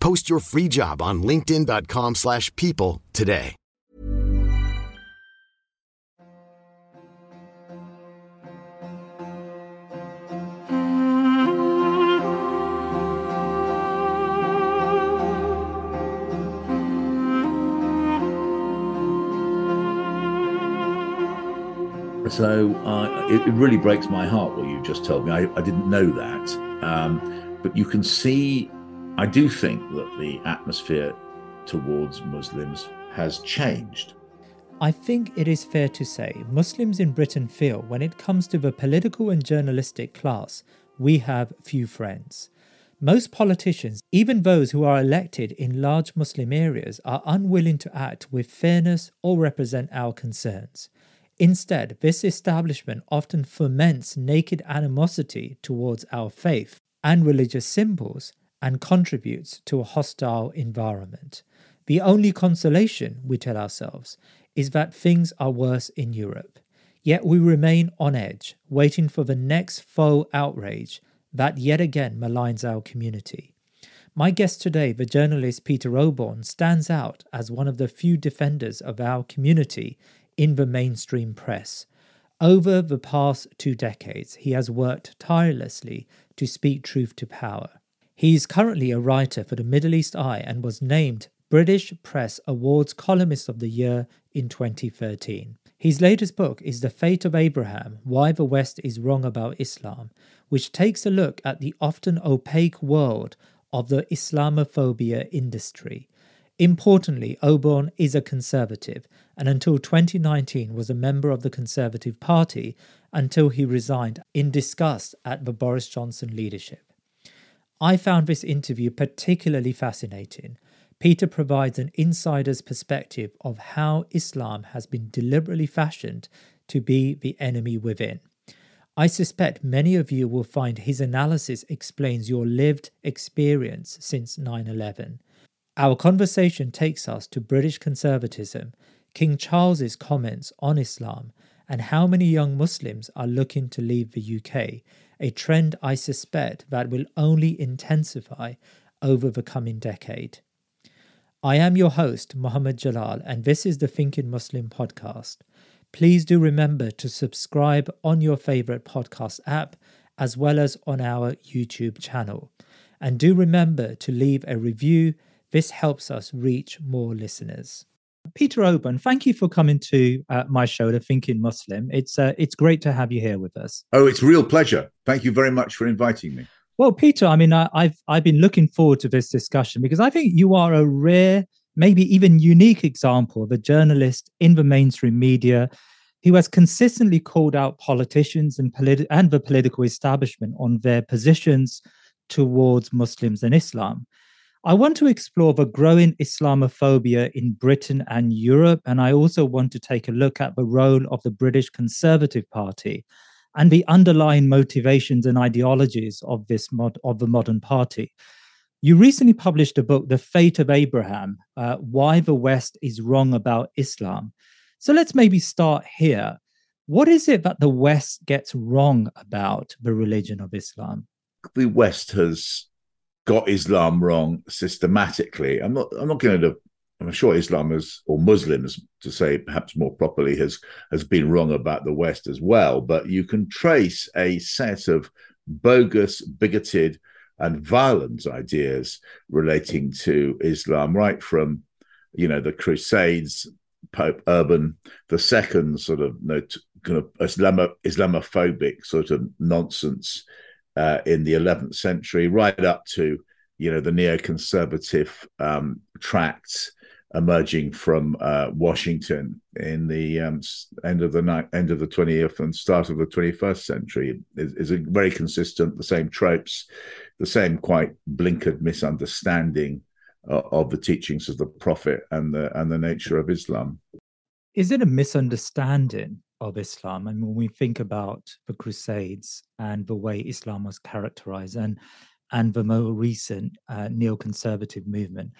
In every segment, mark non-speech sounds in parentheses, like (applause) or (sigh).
Post your free job on linkedin.com/people slash people today. So uh, it, it really breaks my heart what you just told me. I, I didn't know that. Um, but you can see, I do think that the atmosphere towards Muslims has changed. I think it is fair to say Muslims in Britain feel when it comes to the political and journalistic class, we have few friends. Most politicians, even those who are elected in large Muslim areas, are unwilling to act with fairness or represent our concerns. Instead, this establishment often foments naked animosity towards our faith and religious symbols and contributes to a hostile environment. The only consolation, we tell ourselves, is that things are worse in Europe. Yet we remain on edge, waiting for the next faux outrage that yet again maligns our community. My guest today, the journalist Peter Oborne, stands out as one of the few defenders of our community in the mainstream press. Over the past two decades, he has worked tirelessly to speak truth to power. He is currently a writer for the Middle East Eye and was named British Press Awards Columnist of the Year in 2013. His latest book is The Fate of Abraham Why the West is Wrong About Islam, which takes a look at the often opaque world of the Islamophobia industry. Importantly, Oborne is a conservative and until 2019 was a member of the Conservative Party until he resigned in disgust at the Boris Johnson leadership. I found this interview particularly fascinating. Peter provides an insider's perspective of how Islam has been deliberately fashioned to be the enemy within. I suspect many of you will find his analysis explains your lived experience since 9 11. Our conversation takes us to British conservatism, King Charles's comments on Islam, and how many young Muslims are looking to leave the UK, a trend I suspect that will only intensify over the coming decade. I am your host, Muhammad Jalal, and this is the Thinking Muslim podcast. Please do remember to subscribe on your favorite podcast app as well as on our YouTube channel. And do remember to leave a review this helps us reach more listeners. Peter Oborne, thank you for coming to uh, my show, The Thinking Muslim. It's uh, it's great to have you here with us. Oh, it's a real pleasure. Thank you very much for inviting me. Well, Peter, I mean, I, I've I've been looking forward to this discussion because I think you are a rare, maybe even unique example of a journalist in the mainstream media who has consistently called out politicians and, politi- and the political establishment on their positions towards Muslims and Islam. I want to explore the growing Islamophobia in Britain and Europe, and I also want to take a look at the role of the British Conservative Party and the underlying motivations and ideologies of this mod- of the modern party. You recently published a book, The Fate of Abraham uh, Why the West is Wrong About Islam. So let's maybe start here. What is it that the West gets wrong about the religion of Islam? The West has got Islam wrong systematically. I'm not. I'm not going to. I'm sure Islam is, or Muslims, to say perhaps more properly, has has been wrong about the West as well. But you can trace a set of bogus, bigoted, and violent ideas relating to Islam, right from you know the Crusades, Pope Urban the second, sort of you know, kind of Islamo, Islamophobic sort of nonsense uh, in the 11th century, right up to you know the neoconservative um, tracts emerging from uh, Washington in the um, end of the ni- end of the 20th and start of the 21st century. Is, is, a very consistent the same tropes the same quite blinkered misunderstanding uh, of the teachings of the prophet and the and the nature of Islam? Is it a misunderstanding of Islam and when we think about the crusades and the way Islam was characterized and and the more recent uh, neoconservative movement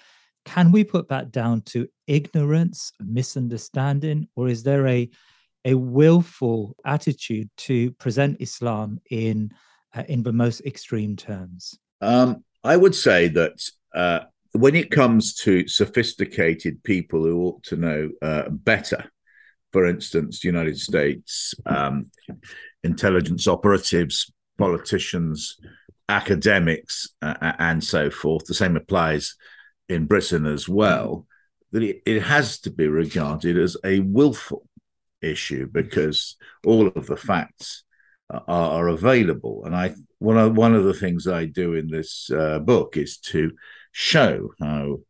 can we put that down to ignorance, misunderstanding, or is there a a willful attitude to present Islam in uh, in the most extreme terms? Um, I would say that uh, when it comes to sophisticated people who ought to know uh, better, for instance, the United States um, intelligence operatives, politicians, academics, uh, and so forth, the same applies in Britain as well, that it, has to be regarded as a willful issue because all of the facts are, are available. And I one of one of the things I do in this uh, book is to show how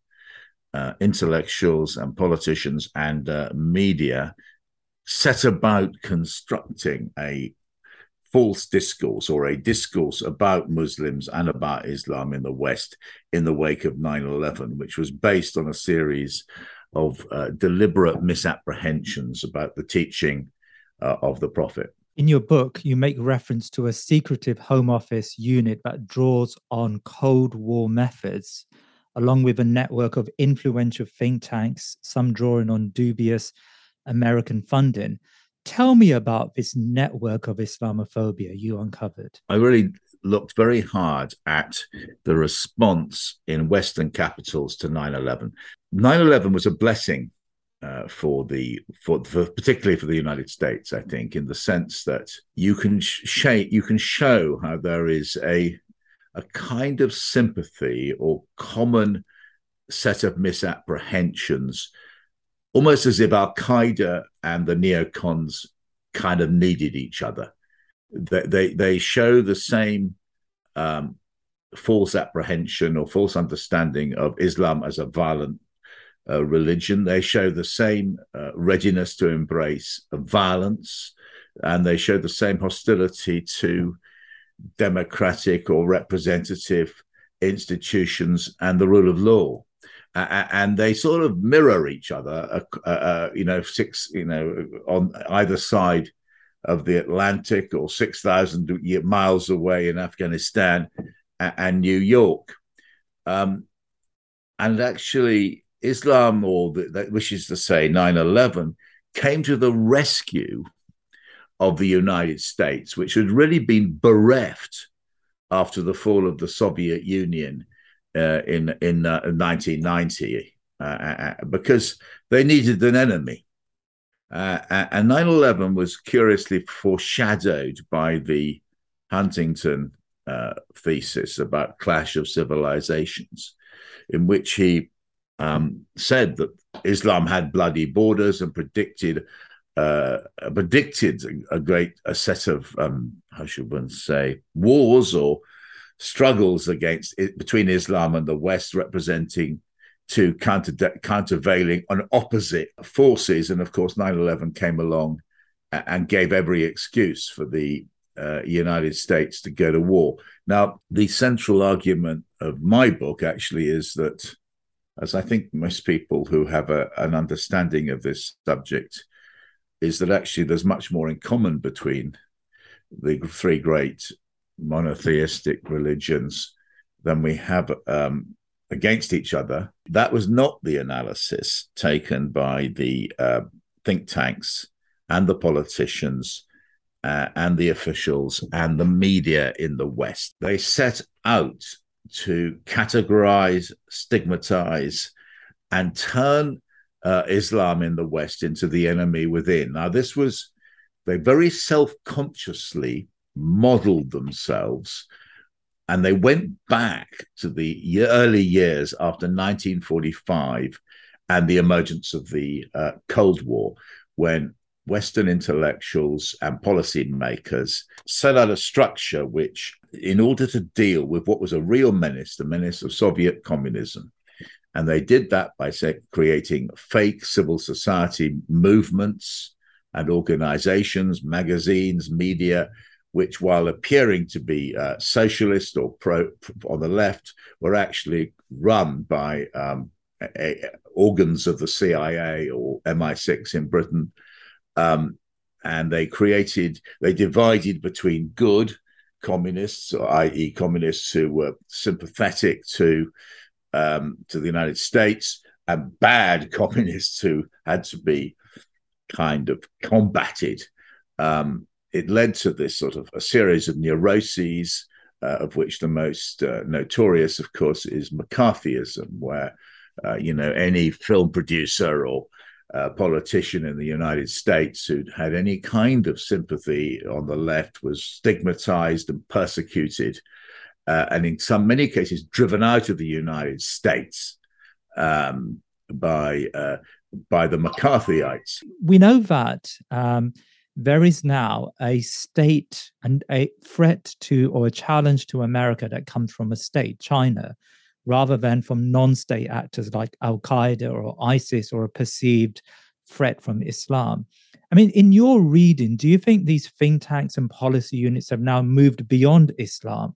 uh, intellectuals and politicians and uh, media set about constructing a false discourse or a discourse about Muslims and about Islam in the West in the wake of 9 11, which was based on a series of uh, deliberate misapprehensions about the teaching uh, of the Prophet. In your book, you make reference to a secretive Home Office unit that draws on Cold War methods, along with a network of influential think tanks, some drawing on dubious American funding. Tell me about this network of Islamophobia you uncovered. I really looked very hard at the response in Western capitals to 9 11. 9 11 was a blessing uh, for the for, for, particularly for the United States, I think, in the sense that you can sh- you can show how there is a a kind of sympathy or common set of misapprehensions almost as if Al Qaeda and the neocons kind of needed each other. They they, they show the same um, false apprehension or false understanding of Islam as a violent uh, religion. They show the same uh, readiness to embrace violence, and they show the same hostility to democratic or representative institutions and the rule of law and they sort of mirror each other. Uh, uh, you know, six, you know, on either side of the Atlantic or six thousand miles away in Afghanistan and New York. Um, and actually, Islam, or the, that wishes to say 9 11, came to the rescue of the United States, which had really been bereft after the fall of the Soviet Union uh, in in uh, 1990 uh, uh, because they needed an enemy. Uh, and 9/11 was curiously foreshadowed by the Huntington thesis about clash of civilizations, in which he um, said that Islam had bloody borders and predicted uh, predicted a great a set of um, how should one say wars or struggles against between Islam and the West, representing two counter countervailing and opposite forces. And of course, 9 11 came along and gave every excuse for the uh, United States to go to war. Now, the central argument of my book actually is that, as I think most people who have a, an understanding of this subject, is that actually there's much more in common between the three great monotheistic religions than we have um, against each other. That was not the analysis taken by the uh, think tanks and the politicians uh, and the officials and the media in the West. They set out to categorize, stigmatize, and turn uh, Islam in the West into the enemy within. Now, this was, they very self consciously modeled themselves and they went back to the early years after 1945 and the emergence of the uh, Cold War, when Western intellectuals and policymakers set out a structure which, in order to deal with what was a real menace, the menace of Soviet communism, and they did that by say, creating fake civil society movements and organizations, magazines, media, which, while appearing to be uh, socialist or pro on the left, were actually run by um, a, a, organs of the CIA or MI6 in Britain. Um, and they created, they divided between good communists, i.e., communists who were sympathetic to um, to the United States, and bad (laughs) communists who had to be kind of combated. Um, it led to this sort of a series of neuroses, uh, of which the most uh, notorious, of course, is McCarthyism, where uh, you know any film producer or uh, politician in the United States who'd had any kind of sympathy on the left was stigmatized and persecuted, uh, and in some many cases driven out of the United States um, by uh, by the McCarthyites. We know that. Um there is now a state and a threat to or a challenge to America that comes from a state, China, rather than from non state actors like Al Qaeda or ISIS or a perceived threat from Islam. I mean, in your reading, do you think these think tanks and policy units have now moved beyond Islam,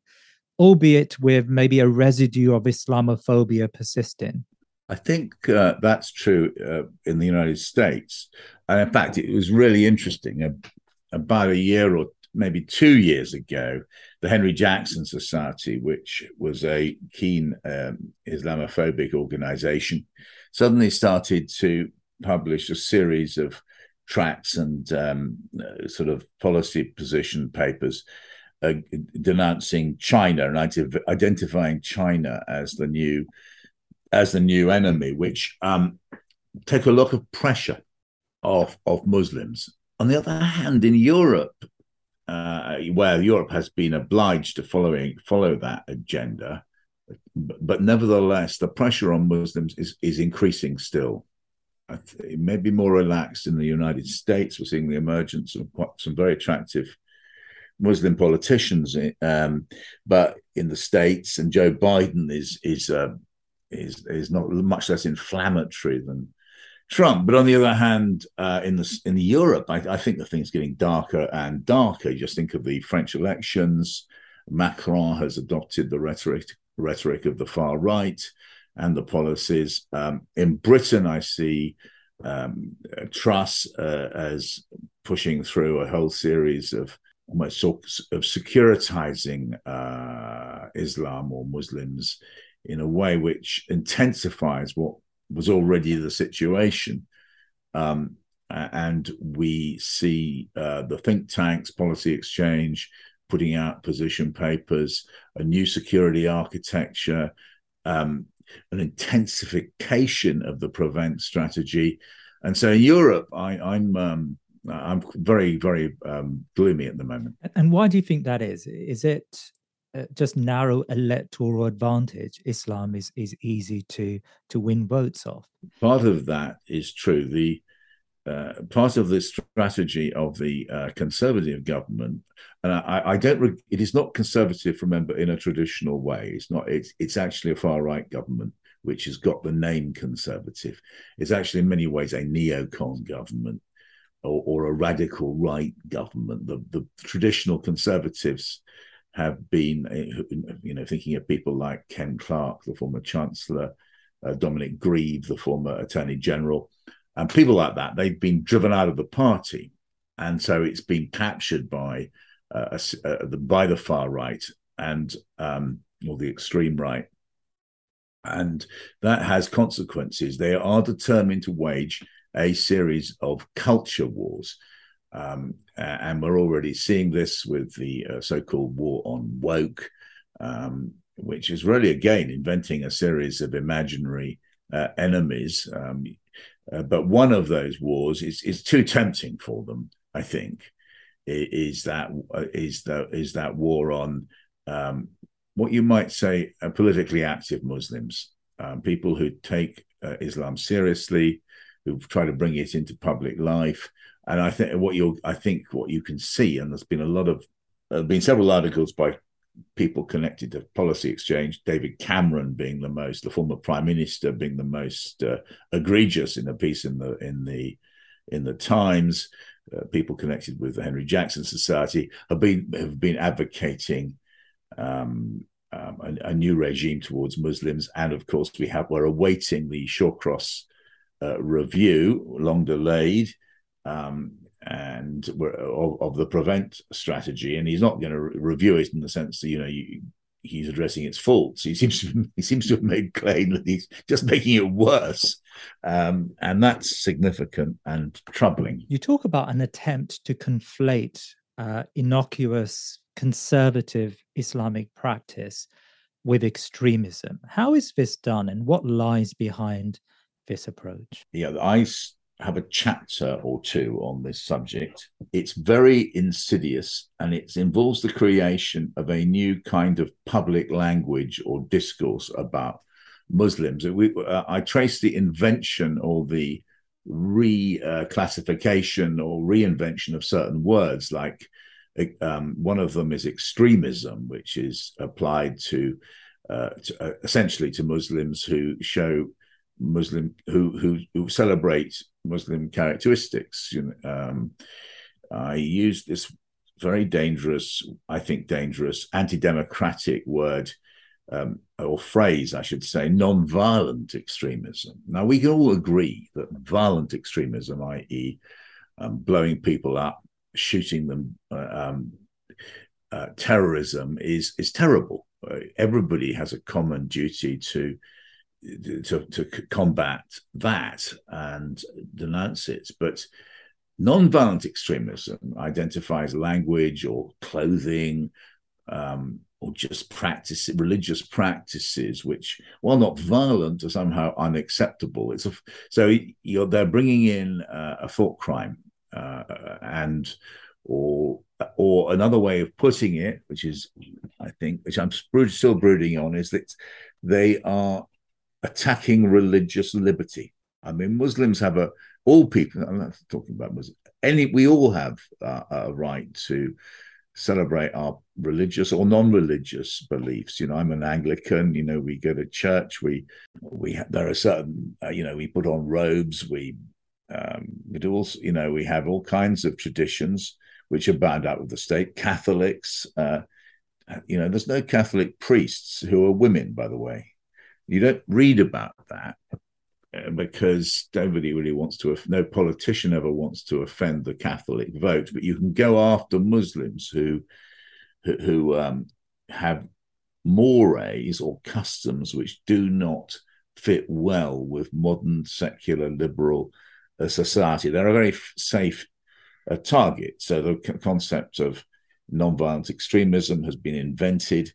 albeit with maybe a residue of Islamophobia persisting? I think uh, that's true uh, in the United States. And in fact, it was really interesting. Uh, about a year or maybe two years ago, the Henry Jackson Society, which was a keen um, Islamophobic organization, suddenly started to publish a series of tracts and um, uh, sort of policy position papers uh, denouncing China and identifying China as the new as the new enemy, which um, take a lot of pressure off of Muslims. On the other hand, in Europe, uh, where Europe has been obliged to following follow that agenda, but, nevertheless, the pressure on Muslims is is increasing still. It may be more relaxed in the United States. We're seeing the emergence of some very attractive Muslim politicians, um, but in the states, and Joe Biden is is uh, is is not much less inflammatory than Trump. But on the other hand, uh, in the in Europe, I, I, think the thing's getting darker and darker. Just think of the French elections. Macron has adopted the rhetoric rhetoric of the far right and the policies. Um, in Britain, I see um, Truss uh, as pushing through a whole series of almost of securitizing uh, Islam or Muslims in a way which intensifies what was already the situation. Um, and we see uh, the think tanks, policy exchange, putting out position papers, a new security architecture, um, an intensification of the prevent strategy. And so in Europe, I, am I'm, um, I'm very very um, gloomy at the moment. And why do you think that is? Is it uh, just narrow electoral advantage, Islam is is easy to to win votes off. Part of that is true. The uh, part of the strategy of the uh, conservative government, and I, I don't. Re- it is not conservative. Remember, in a traditional way, it's not. It's it's actually a far right government which has got the name conservative. It's actually in many ways a neocon government or, or a radical right government. The, the traditional conservatives have been, uh, you know, thinking of people like Ken Clarke, the former chancellor, uh, Dominic Grieve, the former attorney general, and people like that. They've been driven out of the party, and so it's been captured by uh, uh, the, by the far right and um, or the extreme right, and that has consequences. They are determined to wage a series of culture wars. Um, and we're already seeing this with the uh, so-called war on woke, um, which is really again inventing a series of imaginary uh, enemies. Um, uh, but one of those wars is is too tempting for them. I think is that uh, is that is that war on um, what you might say uh, politically active Muslims, um, people who take uh, Islam seriously, who try to bring it into public life. And I think what you I think what you can see, and there's been a lot of there have been several articles by people connected to policy exchange, David Cameron being the most, the former prime minister being the most uh, egregious in a piece in the in the in the Times. Uh, people connected with the Henry Jackson Society have been have been advocating um, um, a, a, new regime towards Muslims, and of course we have we're awaiting the Shawcross review, long delayed, um, and of, of, the prevent strategy. And he's not going to re- review it in the sense that you know you, he's addressing its faults. He seems to (laughs) he seems to have made claim that he's just making it worse, um, and that's significant and troubling. You talk about an attempt to conflate uh, innocuous conservative Islamic practice with extremism. How is this done, and what lies behind this approach? Yeah, I have a chapter or two on this subject. It's very insidious and it involves the creation of a new kind of public language or discourse about Muslims. We, uh, I trace the invention or the reclassification uh, or reinvention of certain words like um, one of them is extremism, which is applied to, uh, to uh, essentially to Muslims who show Muslim who who, who celebrate Muslim characteristics. You know, um, I use this very dangerous, I think, dangerous anti-democratic word um, or phrase, I should say, non-violent extremism. Now we can all agree that violent extremism, i.e., um, blowing people up, shooting them, uh, um, uh, terrorism is is terrible. Uh, everybody has a common duty to to, to combat that and denounce it. But non-violent extremism identifies language or clothing um, or just practice religious practices which while not violent are somehow unacceptable it's a, so you're they're bringing in uh, a thought crime uh, and or or another way of putting it which is i think which i'm still brooding on is that they are attacking religious liberty. I mean, Muslims have a all people. I'm not talking about Muslims. Any we all have uh, a right to celebrate our religious or non-religious beliefs. You know, I'm an Anglican. You know, we go to church. We we there are certain. Uh, you know, we put on robes. We um, we do also. You know, we have all kinds of traditions which are bound up with the state. Catholics. Uh, you know, there's no Catholic priests who are women, by the way. You don't read about that uh, because nobody really wants to, no politician ever wants to offend the Catholic vote, but you can go after Muslims who, who, um, have mores or customs which do not fit well with modern secular liberal uh, society. They're a very safe uh, target. So the concept of nonviolent extremism has been invented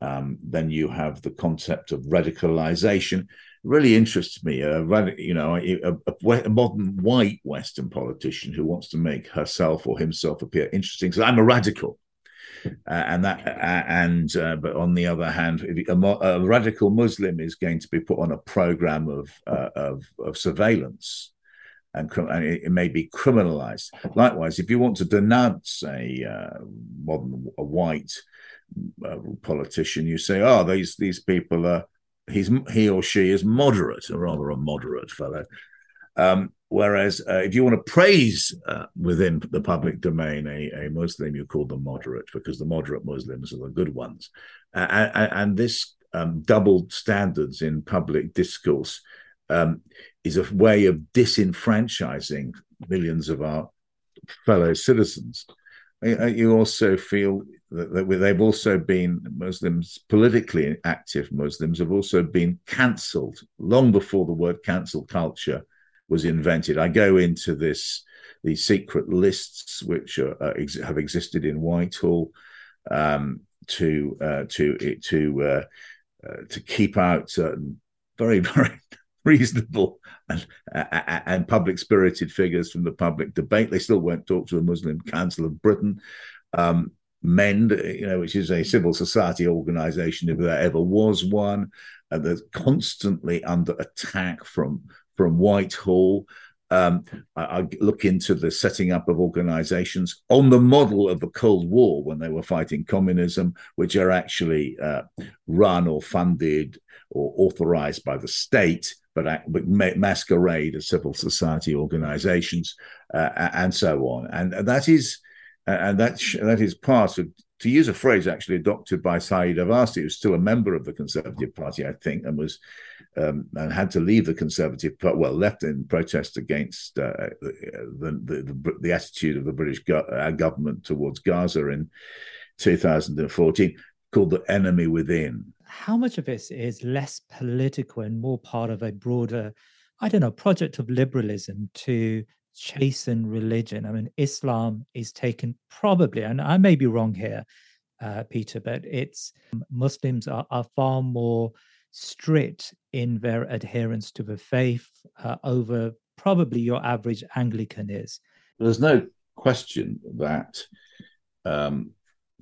um, then you have the concept of radicalization. really interests me. A, you know, a, a, modern white Western politician who wants to make herself or himself appear interesting. So I'm a radical, uh, and that, uh, and uh, but on the other hand, a, a, radical Muslim is going to be put on a program of uh, of, of surveillance. And, and it, it, may be criminalized. Likewise, if you want to denounce a uh, modern, a white uh, politician, you say, "Oh, these these people are he's he or she is moderate, or rather a moderate fellow." Um, whereas uh, if you want to praise uh, within the public domain a, a Muslim, you call them moderate because the moderate Muslims are the good ones. and, and this um, double standards in public discourse um, is a way of disenfranchising millions of our fellow citizens. You also feel that, they've also been Muslims, politically active Muslims, have also been cancelled long before the word cancel culture was invented. I go into this these secret lists which are, have existed in Whitehall um, to uh, to to uh, uh, to keep out certain very (laughs) very (laughs) reasonable and, and public spirited figures from the public debate. They still won't talk to a Muslim Council of Britain. Um, MEND, you know, which is a civil society organization, if there ever was one, and that's constantly under attack from from Whitehall. Um, I, I, look into the setting up of organizations on the model of the Cold War when they were fighting communism, which are actually uh, run or funded or authorized by the state but, but masquerade as civil society organizations uh, and so on. And that is and that that is part of to use a phrase actually adopted by Sayeeda Warsi, who's still a member of the Conservative Party, I think, and was um, and had to leave the Conservative Party, well, left in protest against uh, the, the, the, the attitude of the British go- uh, government towards Gaza in 2014, called the enemy within how much of this is less political and more part of a broader, I don't know, project of liberalism to chasten religion? I mean, Islam is taken probably, and I may be wrong here, uh, Peter, but it's Muslims are, are far more strict in their adherence to the faith uh, over probably your average Anglican is. There's no question that um,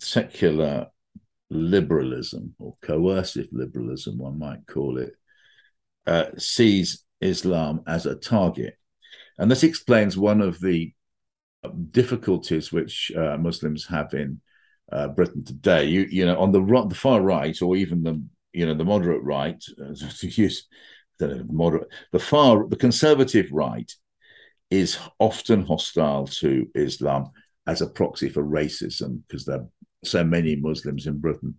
secular liberalism or coercive liberalism, one might call it, uh, sees Islam as a target. And this explains one of the difficulties which uh, Muslims have in uh, Britain today. You, you know, on the, the far right, or even the you know the moderate right, (laughs) uh, to use the moderate, the far, the conservative right is often hostile to Islam as a proxy for racism because they're so many Muslims in Britain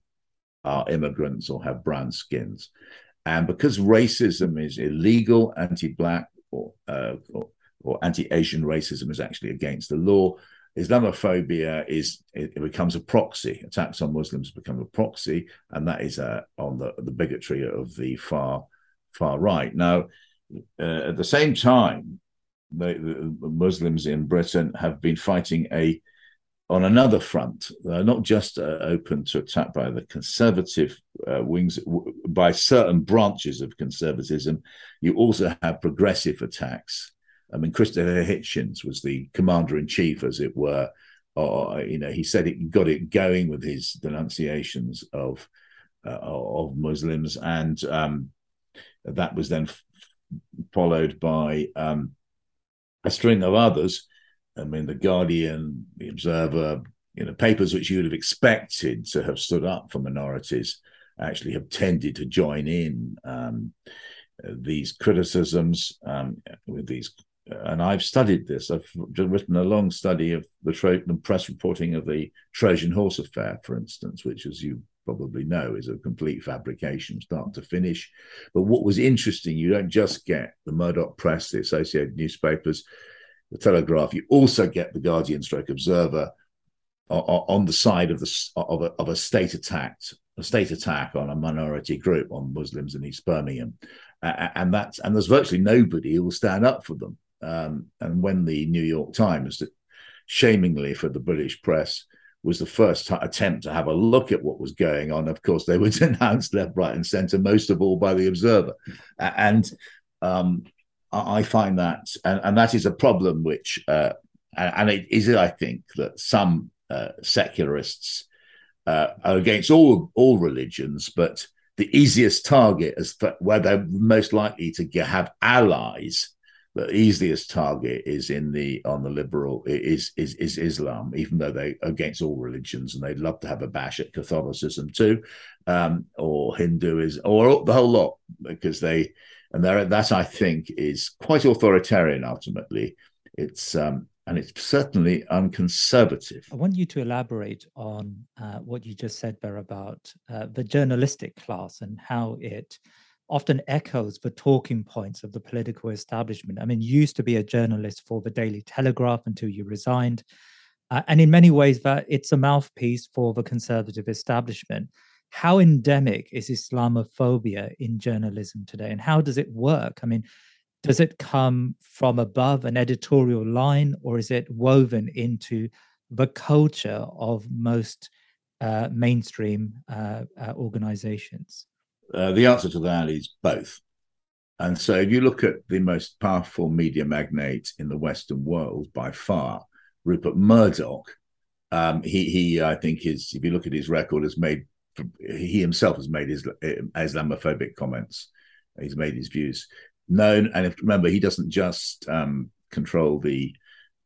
are immigrants or have brown skins. And because racism is illegal, anti black or, uh, or, or anti Asian racism is actually against the law, Islamophobia is it, becomes a proxy. Attacks on Muslims become a proxy, and that is uh, on the, the bigotry of the far far right. Now, uh, at the same time, the, the Muslims in Britain have been fighting a on another front, they're not just uh, open to attack by the conservative uh, wings, w- by certain branches of conservatism, you also have progressive attacks. I mean, Christopher Hitchens was the commander in chief, as it were. Or, you know, he said it got it going with his denunciations of uh, of Muslims, and um, that was then f- followed by um, a string of others I mean, the Guardian, the Observer, you know, papers which you would have expected to have stood up for minorities actually have tended to join in um, these criticisms um, with these. And I've studied this. I've written a long study of the, the press reporting of the Trojan Horse affair, for instance, which, as you probably know, is a complete fabrication, start to finish. But what was interesting, you don't just get the Murdoch press, the Associated newspapers, the Telegraph, you also get the Guardian Stroke Observer on the side of the of a, of a state attack, a state attack on a minority group on Muslims in East Birmingham, and that's and there's virtually nobody who will stand up for them. Um, and when the New York Times, shamingly for the British press, was the first t- attempt to have a look at what was going on. Of course, they were denounced (laughs) left, right, and centre, most of all by the Observer, and um, I find that, and, and that is a problem which, uh, and, it is, I think, that some uh, secularists uh, are against all all religions, but the easiest target is where they're most likely to have allies. The easiest target is in the on the liberal is is is Islam, even though they are against all religions and they'd love to have a bash at Catholicism too, um, or Hinduism, or the whole lot because they and there, that I think is quite authoritarian. Ultimately, it's um, and it's certainly unconservative. I want you to elaborate on uh, what you just said there about uh, the journalistic class and how it often echoes the talking points of the political establishment. I mean, you used to be a journalist for the Daily Telegraph until you resigned. Uh, and in many ways, that it's a mouthpiece for the conservative establishment. How endemic is Islamophobia in journalism today, and how does it work? I mean, does it come from above an editorial line, or is it woven into the culture of most uh, mainstream uh, uh organizations? Uh, the answer to that is both. And so, if you look at the most powerful media magnate in the Western world by far, Rupert Murdoch, um, he he I think is if you look at his record has made he himself has made his Islamophobic comments. He's made his views known, and if, remember he doesn't just um, control the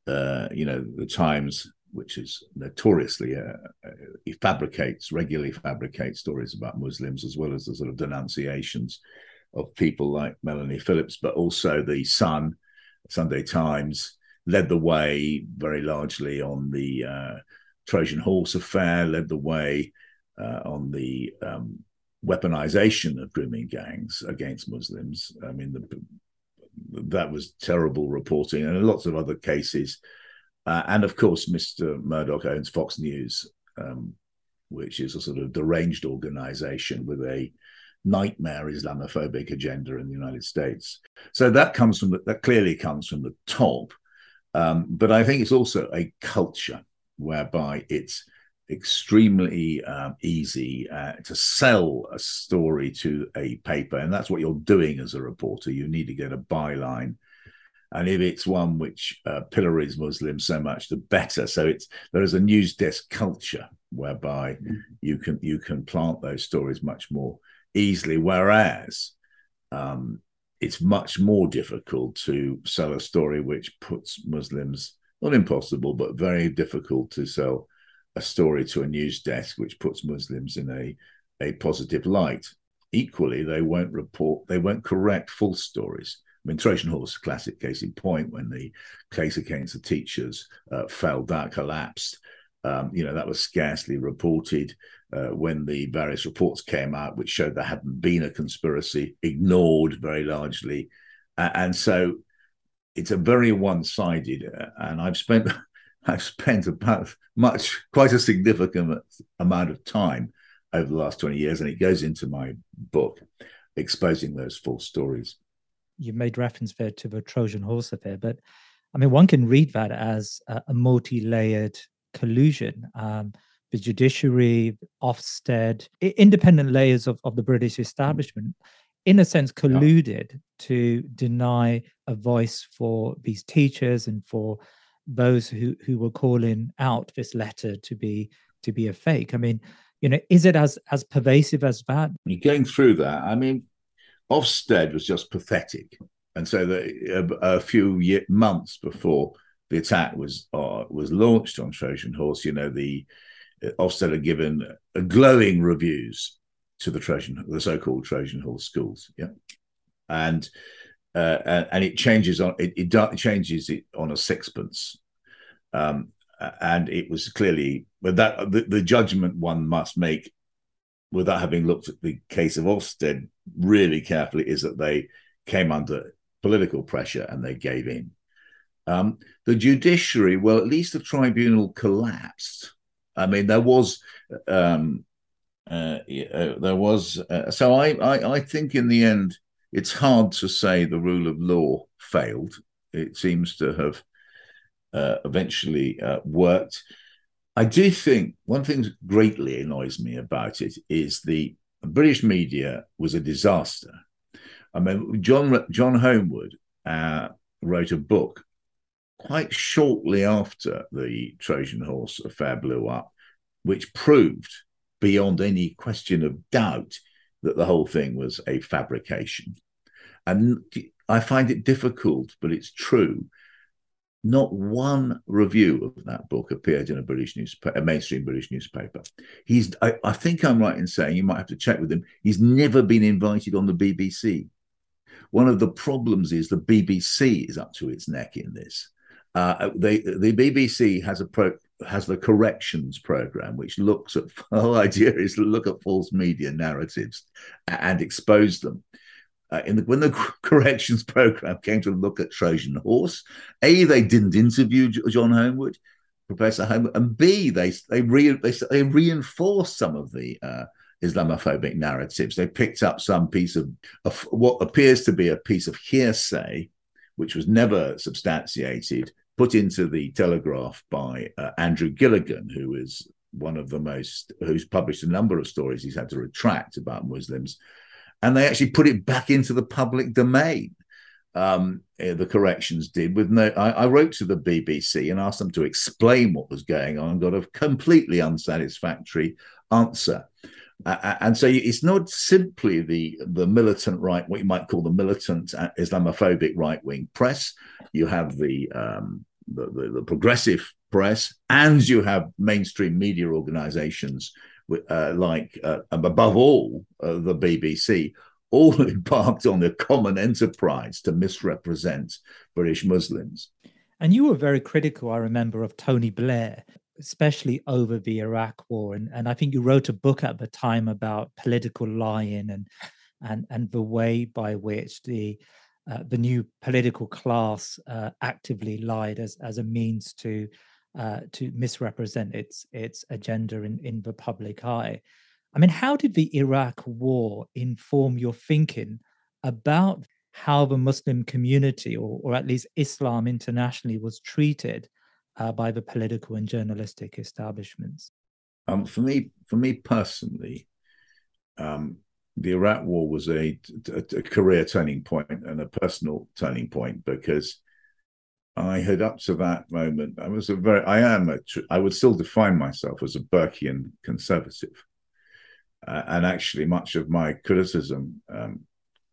uh, you know the Times, which is notoriously uh, uh, he fabricates regularly fabricates stories about Muslims as well as the sort of denunciations of people like Melanie Phillips, but also the Sun, Sunday Times, led the way very largely on the uh, Trojan Horse affair, led the way uh, on the um, weaponization of grooming gangs against Muslims. I mean, the, that was terrible reporting, and lots of other cases. Uh, and of course, Mr. Murdoch owns Fox News, um, which is a sort of deranged organization with a nightmare Islamophobic agenda in the United States. So that comes from the, that clearly comes from the top. Um, but I think it's also a culture whereby it's extremely um, easy uh, to sell a story to a paper, and that's what you're doing as a reporter. You need to get a byline, and if it's one which uh, pillories Muslims so much, the better. So it's there is a news desk culture whereby mm-hmm. you can you can plant those stories much more easily, whereas um, it's much more difficult to sell a story which puts Muslims not impossible, but very difficult to sell a story to a news desk which puts Muslims in a, a positive light. Equally, they won't report, they won't correct false stories. I mean, Trojan Horse, classic case in point, when the case against the teachers uh, fell, that collapsed. Um, you know, that was scarcely reported uh, when the various reports came out, which showed there hadn't been a conspiracy, ignored very largely. Uh, and so it's a very one sided, uh, and I've spent. (laughs) I've spent about much, quite a significant amount of time over the last 20 years, and it goes into my book, exposing those false stories. You made reference there to the Trojan horse affair, but I mean, one can read that as a, a multi layered collusion. Um, the judiciary, Ofsted, independent layers of, of the British establishment, in a sense, colluded yeah. to deny a voice for these teachers and for those who, who were calling out this letter to be to be a fake. I mean, you know, is it as as pervasive as that? You're going through that. I mean, Ofsted was just pathetic, and so the, a, a few year, months before the attack was uh, was launched on Trojan Horse, you know, the Ofsted had given glowing reviews to the Trojan, the so-called Trojan Horse schools. Yeah, and uh, and it changes on it, it changes it on a sixpence, um, and it was clearly but that the, the judgment one must make without having looked at the case of Ofsted really carefully is that they came under political pressure and they gave in. Um, the judiciary, well, at least the tribunal collapsed I mean, there was, um, uh, uh, there was. Uh, so I, I, I think in the end, it's hard to say the rule of law failed. It seems to have uh, eventually uh, worked. I do think one thing that greatly annoys me about it is the British media was a disaster. I mean, John John Holmwood uh, wrote a book quite shortly after the Trojan horse affair blew up, which proved beyond any question of doubt that the whole thing was a fabrication. And I find it difficult, but it's true. Not one review of that book appeared in a British newspaper, a mainstream British newspaper. He's, I, I think I'm right in saying you might have to check with him. He's never been invited on the BBC. One of the problems is the BBC is up to its neck in this. Uh, they, the BBC has a pro, has the corrections program, which looks at (laughs) the whole idea is to look at false media narratives and expose them. Uh, in the, when the (laughs) corrections program came to look at Trojan Horse, a they didn't interview John Holmwood, Professor Holmwood, and b they they, re, they, they reinforced some of the uh, Islamophobic narratives. They picked up some piece of, of what appears to be a piece of hearsay, which was never substantiated, put into the Telegraph by uh, Andrew Gilligan, who is one of the most, who's published a number of stories he's had to retract about Muslims. And they actually put it back into the public domain. Um, eh, the corrections did with no. I, I, wrote to the BBC and asked them to explain what was going on and got a completely unsatisfactory answer. Uh, and so it's not simply the the militant right, what you might call the militant uh, Islamophobic right wing press. You have the, um, the, the, the progressive press, and you have mainstream media organisations uh, like, uh, above all, uh, the BBC, all (laughs) embarked on a common enterprise to misrepresent British Muslims. And you were very critical, I remember, of Tony Blair especially over the Iraq war. And, and I think you wrote a book at the time about political lying and and and the way by which the uh, the new political class uh, actively lied as as a means to uh, to misrepresent its its agenda in, in the public eye. I mean, how did the Iraq war inform your thinking about how the Muslim community, or, or at least Islam internationally, was treated uh, by the political and journalistic establishments? Um, for me, for me personally, um, the Iraq War was a, a, a, career turning point and a personal turning point because I had up to that moment, I was a very, I am, I would still define myself as a Burkean conservative. Uh, and actually, much of my criticism um,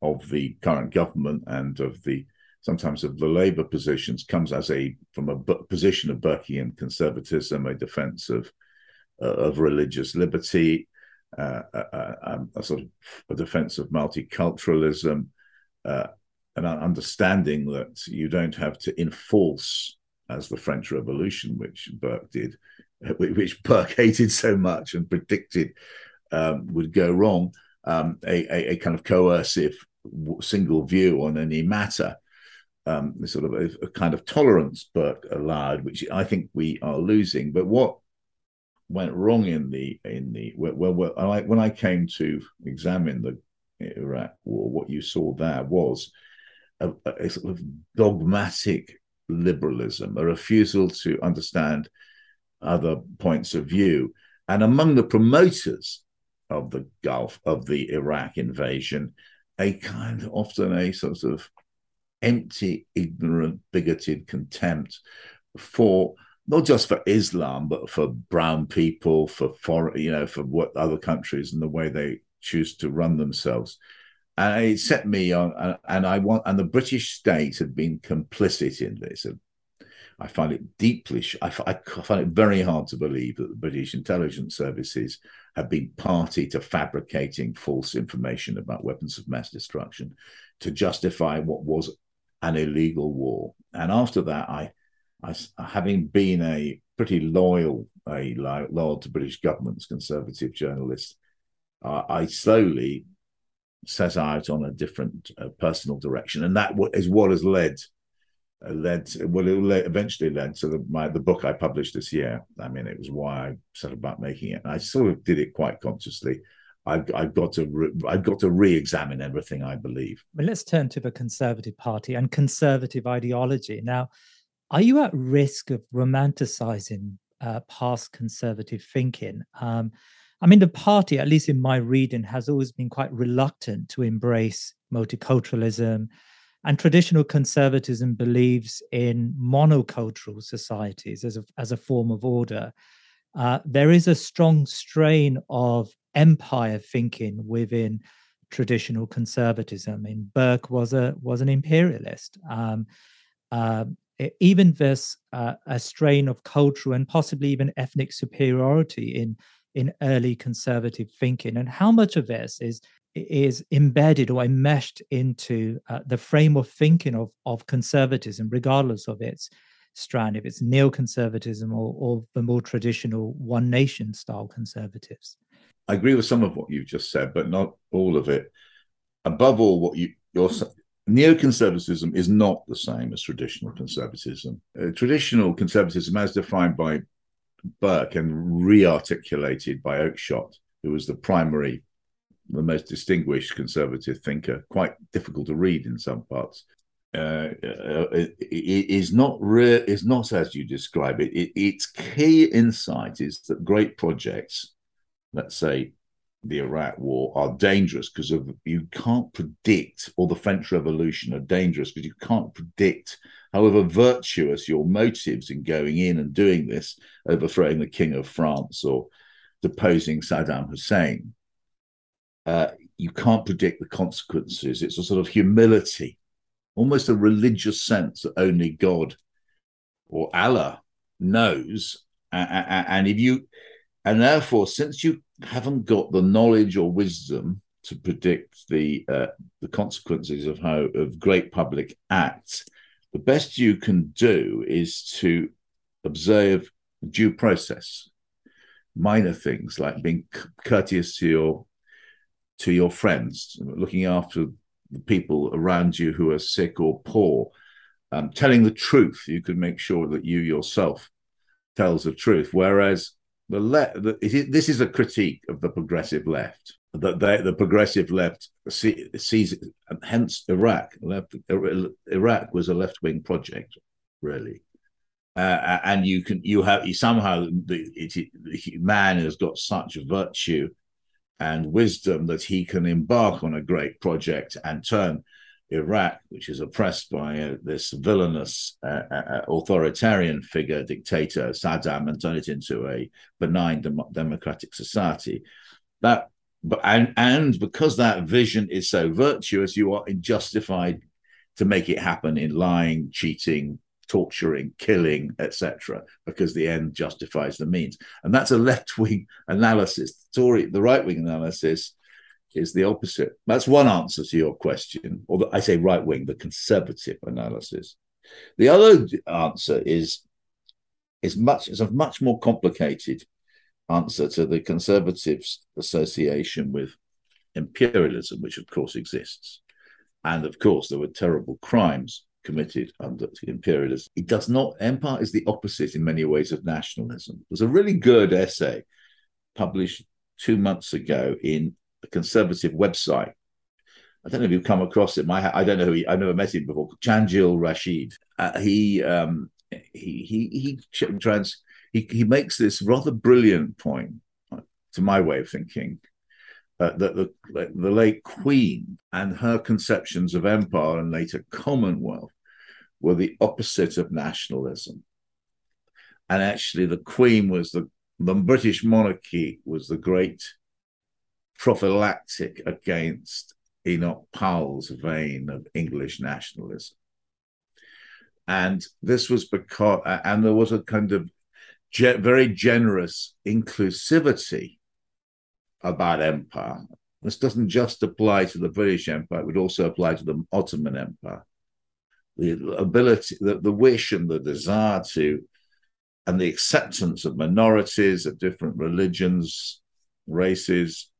of the current government and of the sometimes of the Labour positions comes as a from a position of Burkean conservatism, a defence of uh, of religious liberty, uh, a, uh, a, uh, um, a, sort of a defence of multiculturalism, uh, an understanding that you don't have to enforce, as the French Revolution, which Burke did, (laughs) which Burke (laughs) hated so much and predicted um, would go wrong, um, a, a, kind of coercive single view on any matter um, sort of a, a, kind of tolerance Burke allowed, which I think we are losing. But what went wrong in the in the well, well I, when I came to examine the Iraq War, what you saw there was a, a sort of dogmatic liberalism, a refusal to understand other points of view, and among the promoters of the Gulf of the Iraq invasion, a kind of often a sort of empty, ignorant, bigoted contempt for not just for Islam, but for brown people, for foreign, you know, for what other countries and the way they choose to run themselves. And it set me on, and I want, and the British state had been complicit in this. And I find it deeply, I find it very hard to believe that the British intelligence services have been party to fabricating false information about weapons of mass destruction to justify what was an illegal war. And after that, I, I having been a pretty loyal, a loyal to British government's conservative journalist, uh, I slowly set out on a different uh, personal direction, and that is what has led uh, led well it eventually led to the, my the book I published this year. I mean, it was why I set about making it. I sort of did it quite consciously. I've, I've got to re, I've got to re-examine everything I believe. Well, let's turn to the Conservative Party and conservative ideology. Now, are you at risk of romanticizing uh, past conservative thinking? Um, I mean, the party, at least in my reading, has always been quite reluctant to embrace multiculturalism, and traditional conservatism believes in monocultural societies as a, as a form of order. Uh, there is a strong strain of empire thinking within traditional conservatism. I mean, Burke was a was an imperialist. Um, uh, even there's uh, a strain of cultural and possibly even ethnic superiority in in early conservative thinking. And how much of this is is embedded or enmeshed into uh, the frame of thinking of, of conservatism, regardless of its strand, if it's neoconservatism or, or the more traditional one nation style conservatives. I agree with some of what you've just said, but not all of it. Above all, what you your neoconservatism is not the same as traditional conservatism. Uh, traditional conservatism, as defined by Burke and re-articulated by Oakeshott, who was the primary, the most distinguished conservative thinker, quite difficult to read in some parts. Uh, uh, is not re- is not as you describe it. it. Its key insight is that great projects, let's say the Iraq War, are dangerous because of you can't predict, or the French Revolution are dangerous because you can't predict however virtuous your motives in going in and doing this, overthrowing the King of France or deposing Saddam Hussein, uh, you can't predict the consequences. It's a sort of humility, almost a religious sense that only God or Allah knows. And if you, and therefore, since you haven't got the knowledge or wisdom to predict the uh, the consequences of how of great public acts, the best you can do is to observe due process, minor things like being courteous to your to your friends, looking after the people around you who are sick or poor, um, telling the truth. You can make sure that you yourself tells the truth. Whereas the left, this is a critique of the progressive left that they, the progressive left see, sees, hence Iraq. Left, Iraq was a left-wing project, really, uh, and you can you have you somehow the, it, the man has got such virtue and wisdom that he can embark on a great project and turn Iraq, which is oppressed by uh, this villainous uh, uh, uh authoritarian figure, dictator Saddam, and turn it into a benign dem- democratic society. That but and and because that vision is so virtuous, you are justified to make it happen in lying, cheating, torturing, killing, etc. Because the end justifies the means, and that's a left-wing (laughs) analysis. The Tory, the right-wing analysis is the opposite. That's one answer to your question, or I say right-wing, the conservative analysis. The other answer is is much is a much more complicated answer to the Conservatives' association with imperialism, which of course exists. And of course, there were terrible crimes committed under imperialism. It does not, empire is the opposite in many ways of nationalism. There's a really good essay published two months ago in a conservative website. I don't know if you've come across it. My, I don't know who he, I've never met him before. Janjil Rashid. Uh, he, um, he, he, he trans, he, he makes this rather brilliant point, to my way of thinking, uh, that the, the late Queen and her conceptions of empire and later Commonwealth were the opposite of nationalism. And actually, the Queen was the, the British monarchy was the great prophylactic against Enoch Powell's vein of English nationalism. And this was because, and there was a kind of ge- very generous inclusivity about empire. This doesn't just apply to the British Empire, it would also apply to the Ottoman Empire. The ability, the, the wish and the desire to, and the acceptance of minorities, of different religions, races,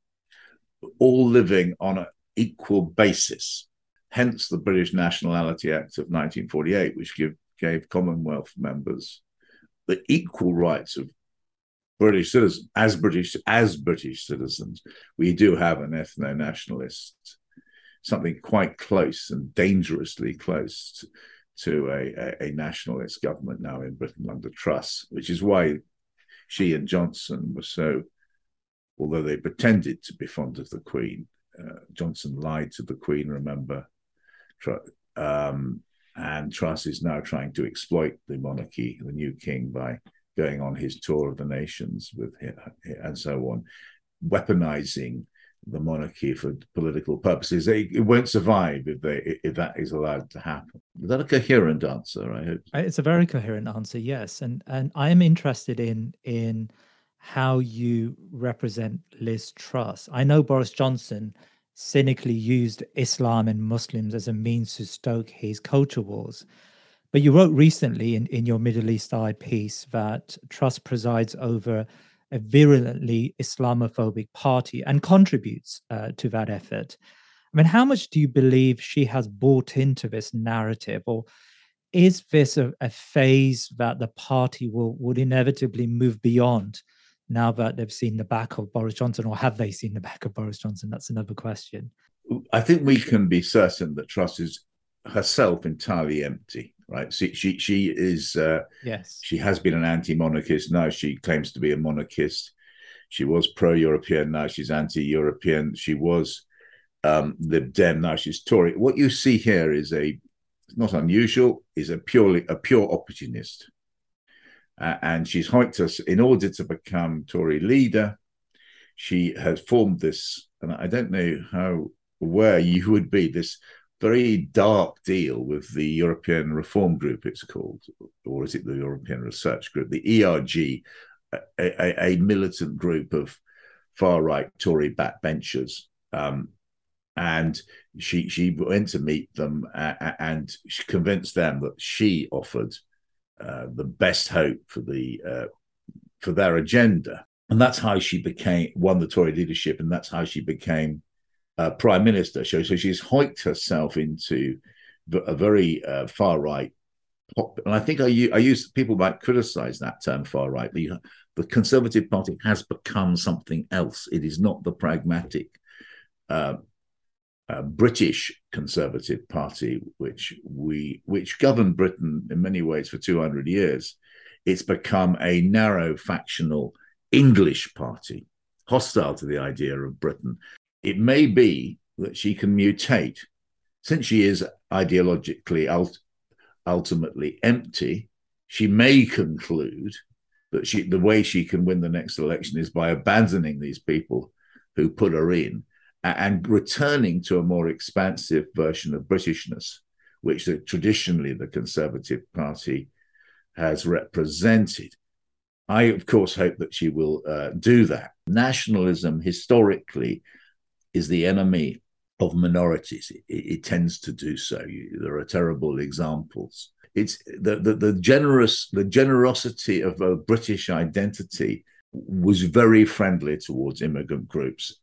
all living on an equal basis. Hence the British Nationality Act of 1948, which give, gave Commonwealth members the equal rights of British citizens as British as British citizens. We do have an ethno nationalist, something quite close and dangerously close to, to a, a, a, nationalist government now in Britain under Truss, which is why she and Johnson were so, although they pretended to be fond of the Queen, uh, Johnson lied to the Queen. Remember, um, and Truss is now trying to exploit the monarchy, the new king, by going on his tour of the nations with him, and so on, weaponizing the monarchy for political purposes. It won't survive if they if that is allowed to happen. Is that a coherent answer? I hope uh, it's a very coherent answer. Yes, and and I am interested in in how you represent Liz Truss. I know Boris Johnson cynically used Islam and Muslims as a means to stoke his culture wars. But you wrote recently in, in your Middle East Eye piece that Truss presides over a virulently Islamophobic party and contributes uh, to that effort. I mean, how much do you believe she has bought into this narrative, or is this a, a phase that the party will would inevitably move beyond now that they've seen the back of Boris Johnson, or have they seen the back of Boris Johnson? That's another question. I think we can be certain that Truss is herself entirely empty right? She she she is uh, yes. She has been an anti-monarchist. Now she claims to be a monarchist. She was pro-European. Now she's anti-European. She was um, Lib Dem. Now she's Tory. What you see here is a not unusual. Is a purely a pure opportunist, uh, and she's hiked us in order to become Tory leader. She has formed this, and I don't know how aware you would be this very dark deal with the European Reform Group, it's called, or is it the European Research Group, the ERG, a, a, a militant group of far right Tory backbenchers. Um, and she she went to meet them and convinced them that she offered uh, the best hope for the uh, for their agenda, and that's how she became won the Tory leadership, and that's how she became uh, prime minister. So, so she's hiked herself into a very uh, far right. And I think I, I use people might criticize that term far right. The, the Conservative Party has become something else. It is not the pragmatic uh, uh, British Conservative Party, which we which governed Britain in many ways for 200 years. It's become a narrow factional English party, hostile to the idea of Britain it may be that she can mutate. Since she is ideologically ult- ultimately empty, she may conclude that she, the way she can win the next election is by abandoning these people who put her in and returning to a more expansive version of Britishness, which the, traditionally the Conservative Party has represented. I, of course, hope that she will uh, do that. Nationalism historically is the enemy of minorities. It, it tends to do so. You, there are terrible examples. It's the, the, the generous the generosity of a British identity was very friendly towards immigrant groups,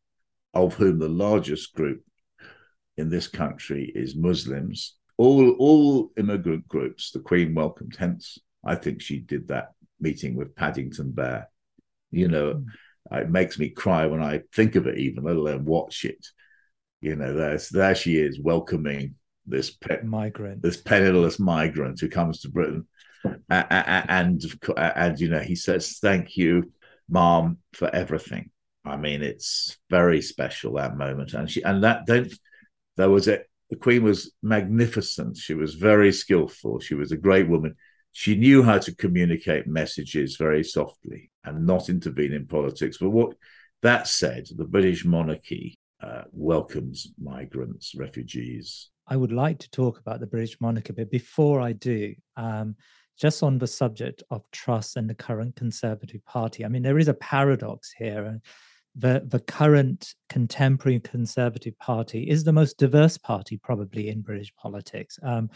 of whom the largest group in this country is Muslims. All all immigrant groups, the Queen welcomed. Hence, I think she did that meeting with Paddington Bear. You know, mm it makes me cry when I think of it, even let alone watch it. You know, there's there she is welcoming this pe- migrant, this penniless migrant who comes to Britain, and, and and you know he says thank you, mom, for everything. I mean, it's very special that moment, and she and that don't there was a the Queen was magnificent. She was very skillful. She was a great woman. She knew how to communicate messages very softly and not intervene in politics. But what that said, the British monarchy uh, welcomes migrants, refugees. I would like to talk about the British monarchy, but before I do, um, just on the subject of Truss and the current Conservative Party, I mean, there is a paradox here. The, the current contemporary Conservative Party is the most diverse party probably in British politics. Um,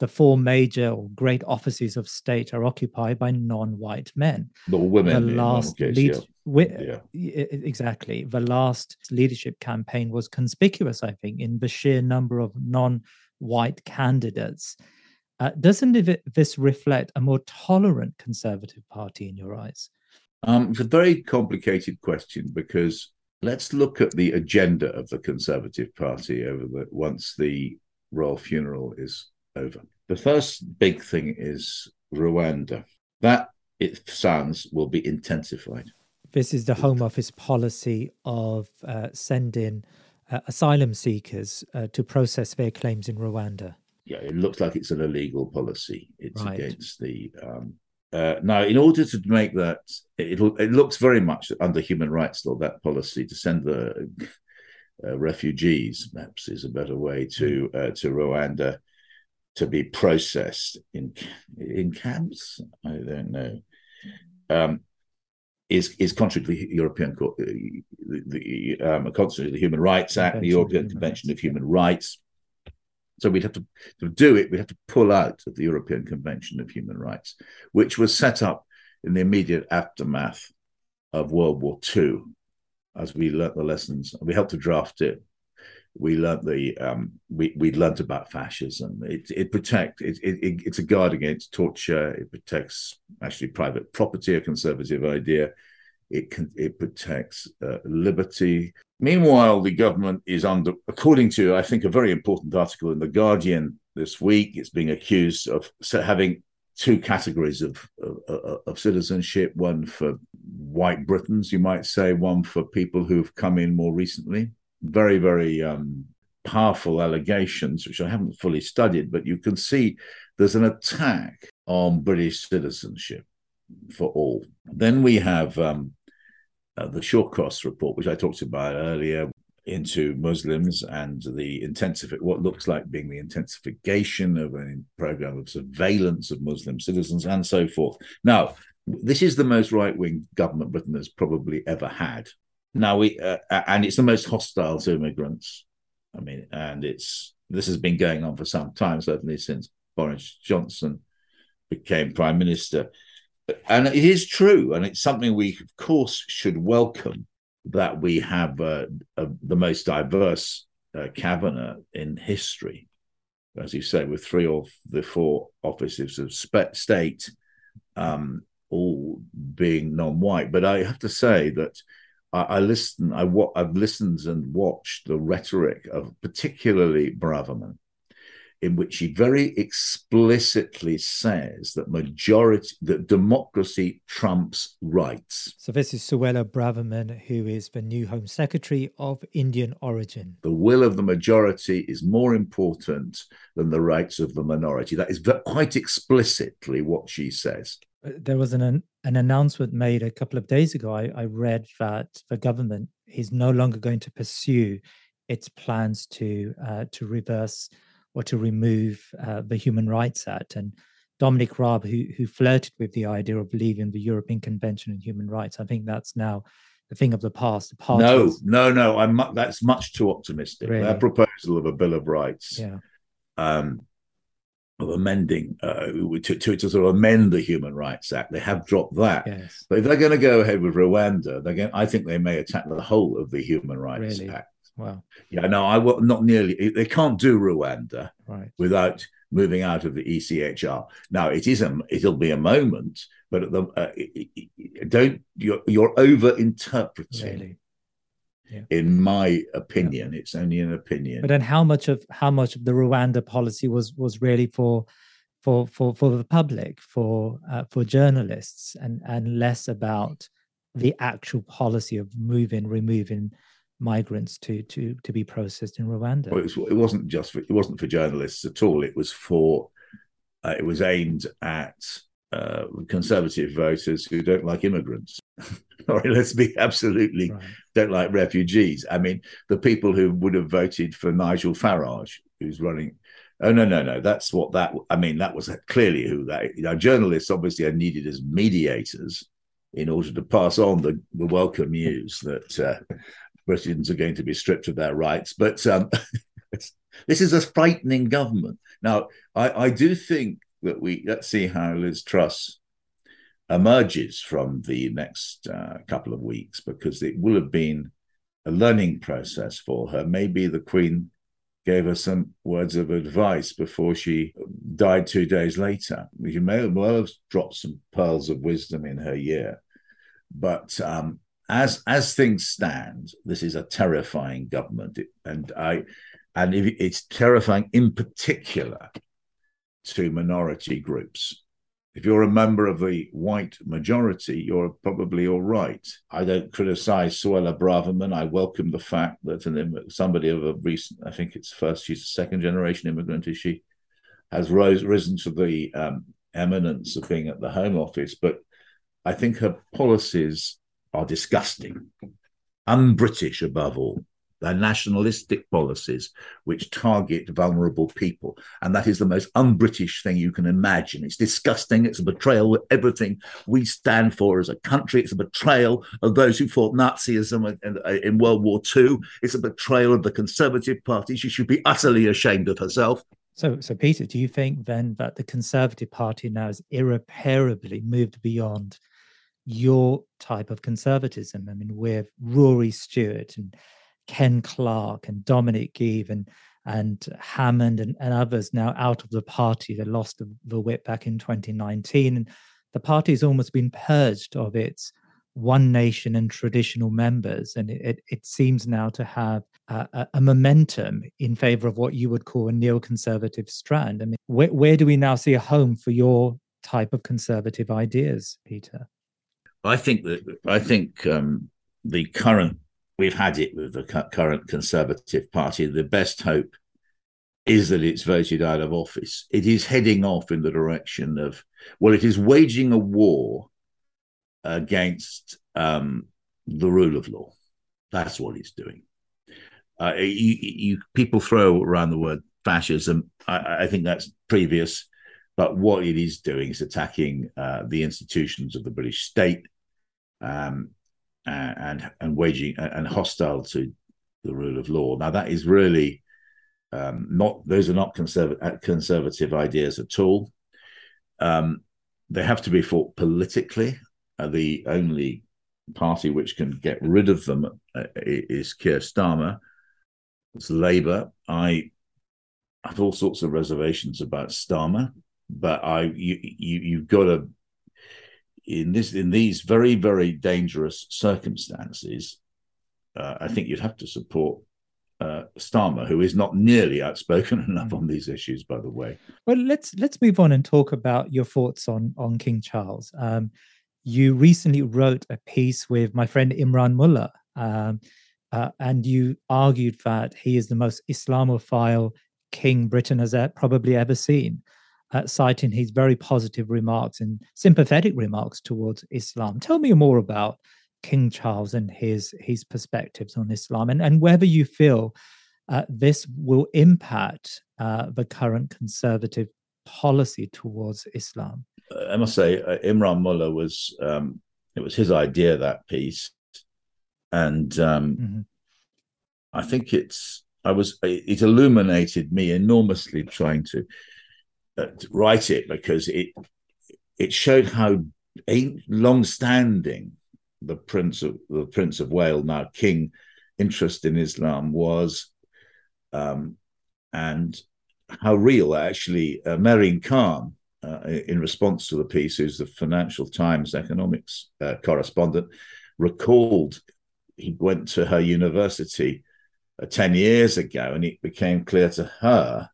the four major or great offices of state are occupied by non-white men. The women. The last case, lead, yeah. yeah. exactly. The last leadership campaign was conspicuous, I think, in the sheer number of non-white candidates. Uh, doesn't this reflect a more tolerant conservative party in your eyes? Um, it's a very complicated question because let's look at the agenda of the Conservative Party over the once the royal funeral is over. The first big thing is Rwanda. That, it sounds, will be intensified. This is the Home Office policy of uh, sending uh, asylum seekers uh, to process their claims in Rwanda. Yeah, it looks like it's an illegal policy. It's right. against the. Um, uh, now, in order to make that, it, it looks very much under human rights law that policy to send the uh, refugees, perhaps is a better way to uh, to Rwanda to be processed in in camps. I don't know. Um, is is contrary to the European the, the um, contrary to the Human Rights Act, the European Convention of Human Rights. So we'd have to, to do it. We'd have to pull out of the European Convention of Human Rights, which was set up in the immediate aftermath of World War II, as we learnt the lessons. And we helped to draft it. We learnt the um, we we learnt about fascism. It it protects it, it, it's a guard against torture. It protects actually private property, a conservative idea. It can it protects uh, liberty. Meanwhile, the government is under, according to I think a very important article in the Guardian this week. It's being accused of having two categories of, of, of, citizenship one for white Britons, you might say, one for people who've come in more recently. Very, very um, powerful allegations, which I haven't fully studied, but you can see there's an attack on British citizenship for all. Then we have um, uh, the Shawcross report, which I talked about earlier, into Muslims and the intensive what looks like being the intensification of a program of surveillance of Muslim citizens and so forth. Now, this is the most right wing government Britain has probably ever had. Now we uh, and it's the most hostile to immigrants. I mean, and it's this has been going on for some time, certainly since Boris Johnson became prime minister. And it is true, and it's something we, of course, should welcome that we have uh, uh, the most diverse uh, cabinet in history, as you say, with three of the four offices of state um, all being non-white. But I have to say that I, I listen, I wa- I've listened and watched the rhetoric of particularly Braverman in which he very explicitly says that majority that democracy trumps rights. So this is Suella Braverman, who is the new Home Secretary of Indian origin. The will of the majority is more important than the rights of the minority. That is quite explicitly what she says. There was an an announcement made a couple of days ago. I, I read that the government is no longer going to pursue its plans to uh, to reverse or to remove uh, the Human Rights Act. And Dominic Raab, who, who flirted with the idea of leaving the European Convention on Human Rights, I think that's now a thing of the past. The parties, no, no, no. I'm mu- that's much too optimistic. Really? Their proposal of a Bill of Rights, yeah. um, of amending uh, to, to, to sort of amend the Human Rights Act, they have dropped that. Yes. But if they're going to go ahead with Rwanda, they're going. I think they may attack the whole of the Human Rights really? Act. Wow. Yeah, no, I will not nearly. They can't do Rwanda right. without moving out of the ECHR. Now, it is a, it'll be a moment, but the, uh, don't you're, you're over interpreting. Really? Yeah. In my opinion, yeah. it's only an opinion. But then, how much of how much of the Rwanda policy was was really for for for for the public, for uh, for journalists, and and less about the actual policy of moving, removing migrants to to to be processed in Rwanda. Well, it, was, it wasn't just for, it wasn't for journalists at all. It was for uh, it was aimed at uh, conservative voters who don't like immigrants. (laughs) All right, let's be absolutely right. don't like refugees. I mean, the people who would have voted for Nigel Farage, who's running. Oh no, no, no! That's what that. I mean, that was clearly who that. You know, journalists obviously are needed as mediators in order to pass on the, the welcome (laughs) news that uh, Britons are going to be stripped of their rights. But um, (laughs) this is a frightening government. Now, I, I, do think that we let's see how Liz Truss emerges from the next uh, couple of weeks because it will have been a learning process for her. Maybe the Queen gave her some words of advice before she died two days later. She may well have dropped some pearls of wisdom in her year. But um, as as things stand, this is a terrifying government, and I, and it's terrifying in particular to minority groups. If you're a member of the white majority, you're probably all right. I don't criticize Suella Braverman. I welcome the fact that an, somebody of a recent, I think it's first, she's a second generation immigrant, is she, has rose, risen to the um, eminence of being at the Home Office. But I think her policies are disgusting, un-British above all. They're nationalistic policies which target vulnerable people. And that is the most un British thing you can imagine. It's disgusting. It's a betrayal of everything we stand for as a country. It's a betrayal of those who fought Nazism in, in World War II. It's a betrayal of the Conservative Party. She should be utterly ashamed of herself. So, so Peter, do you think then that the Conservative Party now has irreparably moved beyond your type of conservatism? I mean, with Rory Stewart and Ken Clarke and Dominic Grieve and and Hammond and, and others now out of the party. They lost the, the whip back in 2019. And the party has almost been purged of its one nation and traditional members. And it, it seems now to have a, a, momentum in favor of what you would call a neoconservative strand. I mean, where, where do we now see a home for your type of conservative ideas, Peter? I think that I think um, the current we've had it with the current Conservative Party. The best hope is that it's voted out of office. It is heading off in the direction of well, it is waging a war against um, the rule of law. That's what it's doing. Uh, you, you, people throw around the word fascism. I, I, think that's previous, but what it is doing is attacking uh, the institutions of the British state um, and and waging and hostile to the rule of law. Now that is really um, not; those are not conservative conservative ideas at all. Um, they have to be fought politically uh, the only party which can get rid of them uh, is Keir Starmer. It's Labour. I have all sorts of reservations about Starmer, but I you, you you've got to in this in these very very dangerous circumstances. Uh, I think you'd have to support uh, Starmer, who is not nearly outspoken (laughs) enough on these issues, by the way. Well, let's let's move on and talk about your thoughts on on King Charles. Um, you recently wrote a piece with my friend Imran Mulla, um, uh, and you argued that he is the most Islamophile king Britain has probably ever seen, uh, citing his very positive remarks and sympathetic remarks towards Islam. Tell me more about King Charles and his his perspectives on Islam, and, and whether you feel uh, this will impact uh, the current conservative policy towards Islam. I must say, uh, Imran Mulla was um, it was his idea that piece, and um, mm-hmm. I think it's I was it illuminated me enormously trying uh, to write it because it it showed how long-standing the prince of the Prince of Wales, now King, interest in Islam was, um, and how real actually uh, Khan uh, in response to the piece, who's the Financial Times economics uh, correspondent, recalled he went to her university uh, 10 years ago and it became clear to her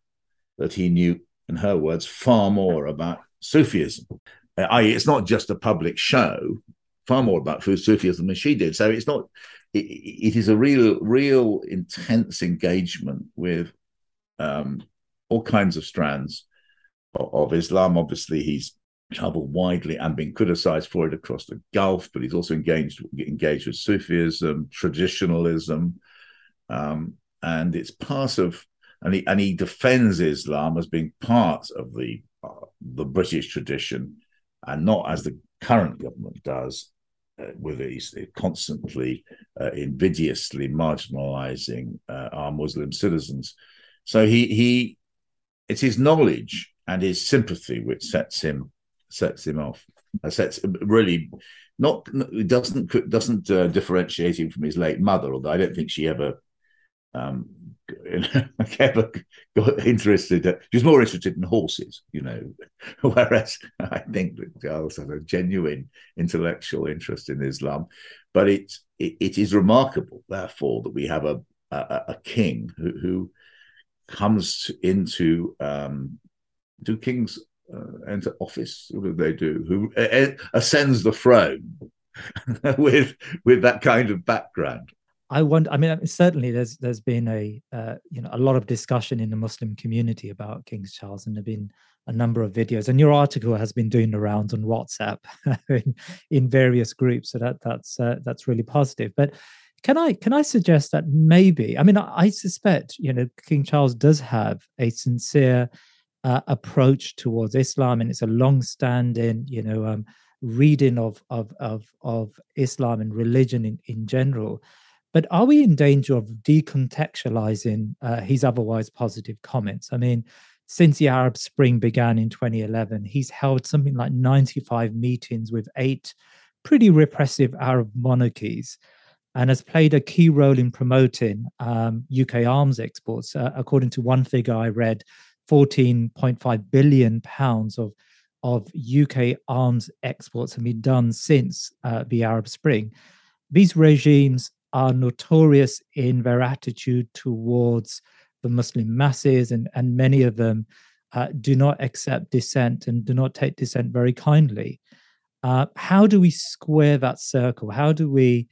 that he knew, in her words, far more about Sufism. Uh, I.e., it's not just a public show, far more about Sufism than she did. So it's not, it, it is a real, real intense engagement with um, all kinds of strands of Islam. Obviously, he's traveled widely and been criticized for it across the Gulf, but he's also engaged engaged with Sufism, traditionalism, um, and it's part of and he and he defends Islam as being part of the uh, the British tradition, and not as the current government does, uh, with it constantly uh, invidiously marginalizing uh, our Muslim citizens. So he he it's his knowledge and his sympathy which sets him sets him off. Uh, sets really not doesn't doesn't uh, differentiate him from his late mother, although I don't think she ever um, (laughs) ever got interested. she was more interested in horses, you know, (laughs) whereas I think that Charles had a genuine intellectual interest in Islam. But it it, it is remarkable, therefore, that we have a a, a king who, who comes into um, do kings uh, enter office? What do they do? Who uh, ascends the throne (laughs) with with that kind of background? I wonder. I mean, certainly there's there's been a uh, you know a lot of discussion in the Muslim community about King Charles, and there've been a number of videos. And your article has been doing the rounds on WhatsApp (laughs) in, in various groups, so that that's uh, that's really positive. But can I can I suggest that maybe I mean I, I suspect you know King Charles does have a sincere uh, approach towards Islam and it's a long-standing you know um, reading of of of of Islam and religion in, in general. But are we in danger of decontextualizing uh, his otherwise positive comments? I mean, since the Arab Spring began in 2011, he's held something like 95 meetings with eight pretty repressive Arab monarchies and has played a key role in promoting um, UK arms exports. Uh, according to one figure I read, 14.5 billion pounds of of UK arms exports have been done since uh, the Arab Spring. These regimes are notorious in their attitude towards the Muslim masses, and, and many of them uh, do not accept dissent and do not take dissent very kindly. Uh, how do we square that circle? How do we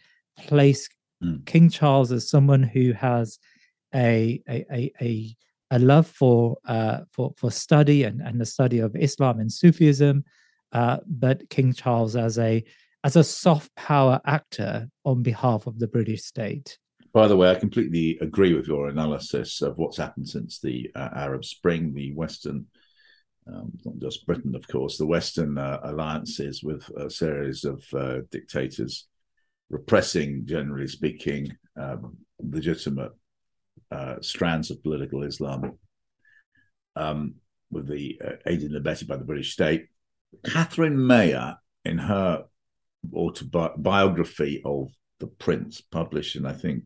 place mm. King Charles as someone who has a, a, a, a a love for uh, for for study and, and the study of Islam and Sufism, uh, but King Charles as a as a soft power actor on behalf of the British state. By the way, I completely agree with your analysis of what's happened since the uh, Arab Spring, the Western, um, not just Britain, of course, the Western uh, alliances with a series of uh, dictators repressing, generally speaking, um, legitimate uh, strands of political Islam um, with the uh, aided and abetted by the British state. Catherine Mayer, in her autobiography of the Prince, published in, I think,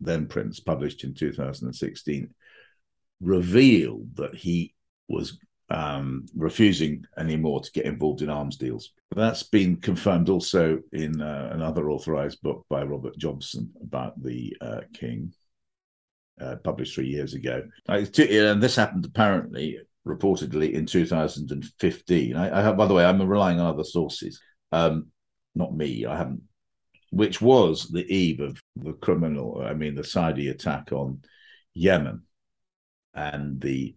then Prince, published in 2016, revealed that he was um, refusing anymore to get involved in arms deals. That's been confirmed also in uh, another authorized book by Robert Jobson about the uh, king uh, published three years ago. And this happened apparently, reportedly, in 2015. I, I by the way, I'm relying on other sources, um, not me. I haven't, which was the eve of the criminal, I mean, the Saudi attack on Yemen and the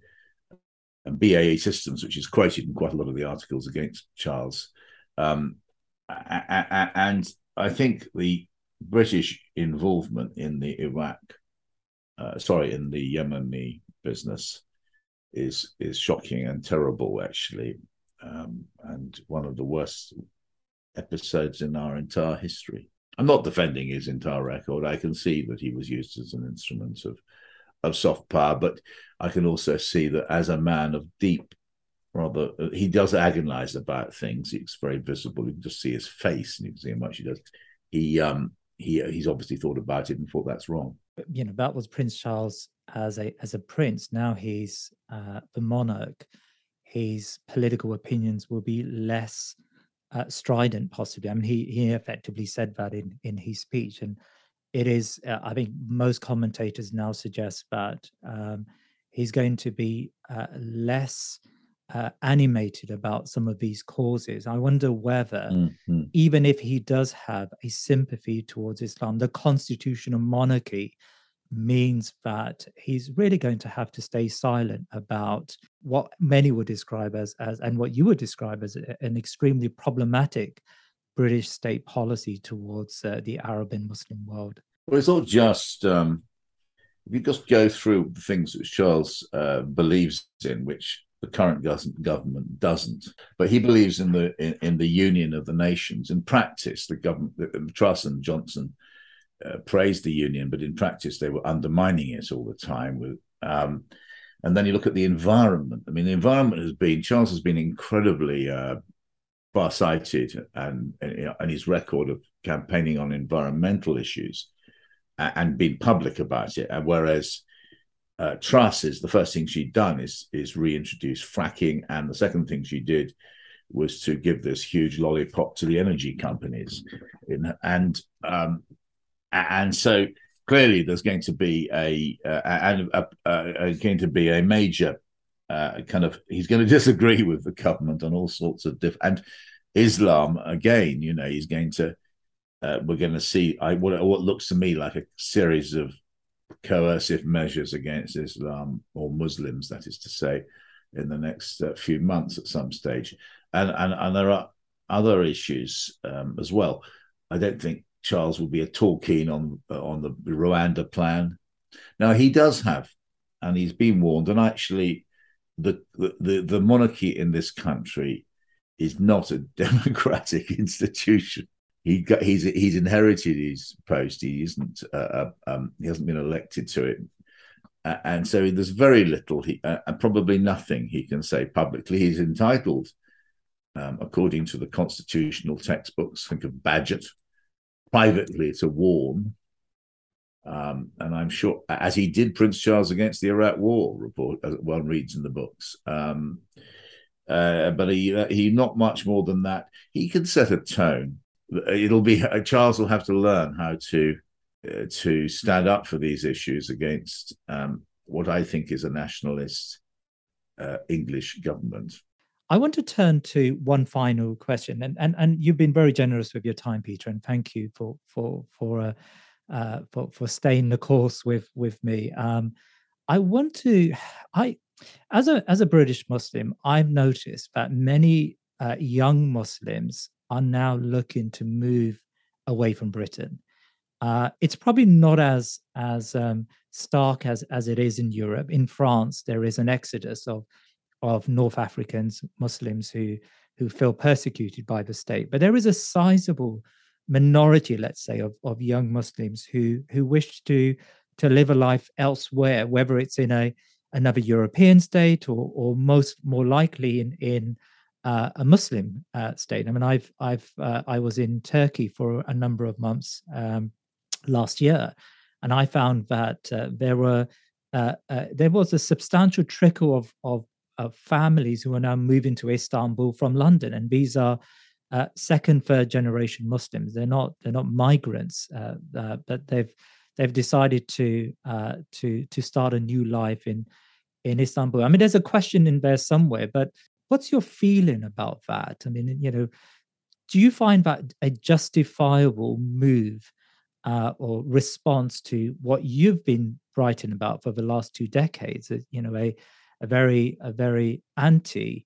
and BAE Systems, which is quoted in quite a lot of the articles against Charles. Um, and I think the British involvement in the Iraq uh, sorry, in the Yemeni business is is shocking and terrible, actually, um, and one of the worst episodes in our entire history. I'm not defending his entire record. I can see that he was used as an instrument of of soft power, but I can also see that as a man of deep, rather, he does agonize about things. It's very visible. You can just see his face, and you can see how much he does. He um he he's obviously thought about it and thought that's wrong you know that was Prince Charles as a as a prince. Now he's uh, the monarch. His political opinions will be less uh, strident, possibly. I mean, he he effectively said that in in his speech, and it is. Uh, I think most commentators now suggest that um, he's going to be uh, less uh, animated about some of these causes. I wonder whether, mm-hmm. even if he does have a sympathy towards Islam, the constitutional monarchy means that he's really going to have to stay silent about what many would describe as, as and what you would describe as an extremely problematic British state policy towards uh, the Arab and Muslim world. Well, it's not just um, if you just go through the things that Charles uh, believes in, which the current government doesn't. But he believes in the in, in the union of the nations. In practice, the government, the, Truss and Johnson, uh, praised the union, but in practice they were undermining it all the time. With um, and then you look at the environment. I mean, the environment has been Charles has been incredibly uh, far-sighted, and, and his record of campaigning on environmental issues and, and being public about it, and whereas uh, Truss is the first thing she'd done is is reintroduce fracking, and the second thing she did was to give this huge lollipop to the energy companies, in, and um, and so clearly there's going to be a uh, and uh, going to be a major uh, kind of he's going (laughs) to disagree with the government on all sorts of different and Islam again. You know, he's going to. Uh, we're going to see I, what, what looks to me like a series of coercive measures against Islam or Muslims, that is to say, in the next uh, few months at some stage. And, and, and there are other issues um, as well. I don't think Charles will be at all keen on on the Rwanda plan. Now he does have, and he's been warned. And actually, the the the monarchy in this country is not a (laughs) democratic institution. He got he's he's inherited his post. He isn't uh, uh um, he hasn't been elected to it, uh, and so there's very little he uh, and probably nothing he can say publicly. He's entitled, um, according to the constitutional textbooks, think of Bagehot, privately to warn. Um, and I'm sure, as he did Prince Charles against the Iraq War, report as one reads in the books. Um, uh, but he uh, he not much more than that. He can set a tone. It'll be uh, Charles will have to learn how to uh, to stand up for these issues against um, what I think is a nationalist English government. I want to turn to one final question, and and and you've been very generous with your time, Peter, and thank you for for for uh, uh, for for staying the course with with me. Um, I want to, I as a as a British Muslim, I've noticed that many uh, young Muslims are now looking to move away from Britain. Uh, it's probably not as as um, stark as as it is in Europe. In France, there is an exodus of of North Africans, Muslims who who feel persecuted by the state, but there is a sizable minority, let's say, of, of young Muslims who who wish to to live a life elsewhere, whether it's in a another European state or, or most more likely in in uh, a Muslim uh, state. I mean, I've I've uh, I was in Turkey for a number of months um, last year, and I found that uh, there were uh, uh, there was a substantial trickle of, of of families who are now moving to Istanbul from London, and these are second, third generation Muslims. They're not they're not migrants, but they've they've decided to uh, to to start a new life in in Istanbul. I mean, there's a question in there somewhere, but what's your feeling about that? I mean, you know, do you find that a justifiable move uh, or response to what you've been writing about for the last two decades? You know, a a very a very anti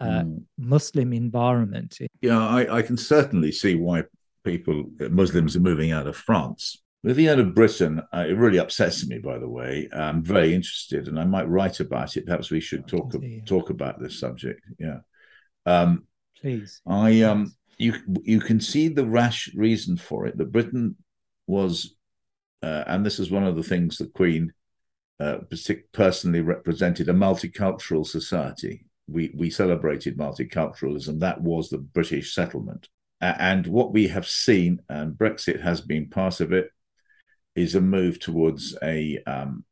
uh, mm. Muslim environment. Yeah, I, I can certainly see why people Muslims are moving out of France with the end of Britain, uh, it really upsets me. By the way, I'm very interested, and I might write about it. Perhaps we should talk talk about this subject. Yeah, um, please. I um, you you can see the rash reason for it that Britain was, uh, and this is one of the things the Queen uh, personally represented a multicultural society. We we celebrated multiculturalism. That was the British settlement, and what we have seen, and Brexit has been part of it is a move towards a um,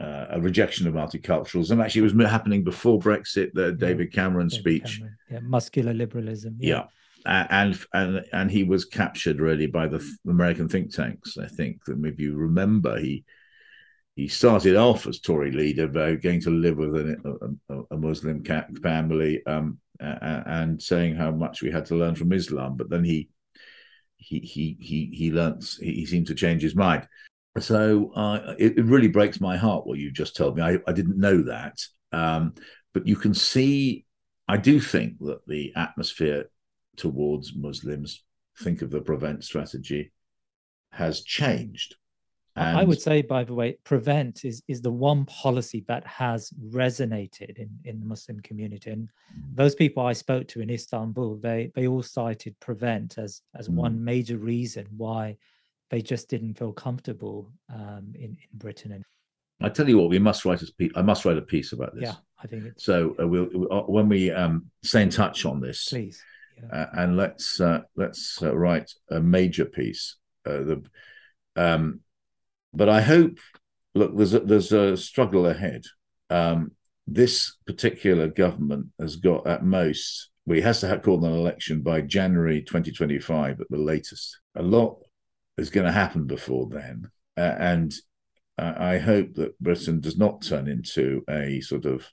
uh, a rejection of multiculturalism. Actually, it was happening before Brexit. The David Cameron David speech, Cameron. Yeah, muscular liberalism. Yeah. yeah. And and and he was captured really by the American think tanks. I think that maybe you remember he he started off as Tory leader, by going to live with a, a, a Muslim family um, and saying how much we had to learn from Islam. But then he he he he he learns he seemed to change his mind. So uh, it, it, really breaks my heart what you just told me. I, I didn't know that, um, but you can see. I do think that the atmosphere towards Muslims, think of the prevent strategy, has changed. And I would say, by the way, prevent is is the one policy that has resonated in, in the Muslim community. And mm. those people I spoke to in Istanbul, they they all cited prevent as as mm. one major reason why they just didn't feel comfortable um, in in Britain. And I tell you what, we must write a piece. I must write a piece about this. Yeah, I think it's... so. Uh, we'll, we'll, uh, when we um, stay in touch on this, please, yeah. uh, and let's uh, let's uh, write a major piece. Uh, the um, but I hope, look, there's a, there's a struggle ahead. Um, this particular government has got at most, well, he has to have called an election by January 2025 at the latest. A lot is going to happen before then. Uh, and I hope that Britain does not turn into a sort of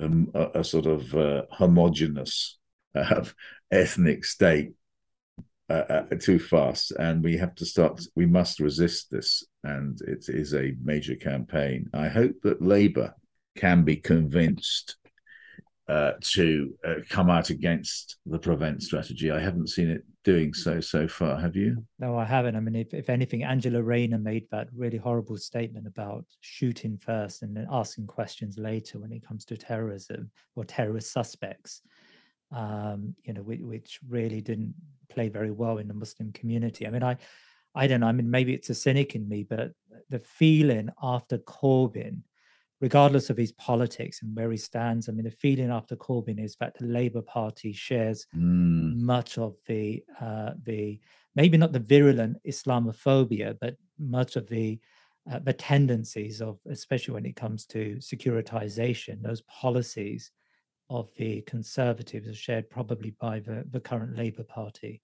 um, a, a, sort of uh, homogenous uh, (laughs) ethnic state uh, uh, too fast, and we have to start. We must resist this, and it is a major campaign. I hope that Labour can be convinced uh, to uh, come out against the prevent strategy. I haven't seen it doing so so far, have you? No, I haven't. I mean, if, if anything, Angela Rayner made that really horrible statement about shooting first and then asking questions later when it comes to terrorism or terrorist suspects, um, you know, which, which really didn't play very well in the Muslim community. I mean, I, I don't know. I mean, maybe it's a cynic in me, but the feeling after Corbyn regardless of his politics and where he stands. I mean, the feeling after Corbyn is that the Labour Party shares mm. much of the uh, the maybe not the virulent Islamophobia, but much of the uh, the tendencies of, especially when it comes to securitization, those policies of the Conservatives are shared probably by the, the current Labour Party.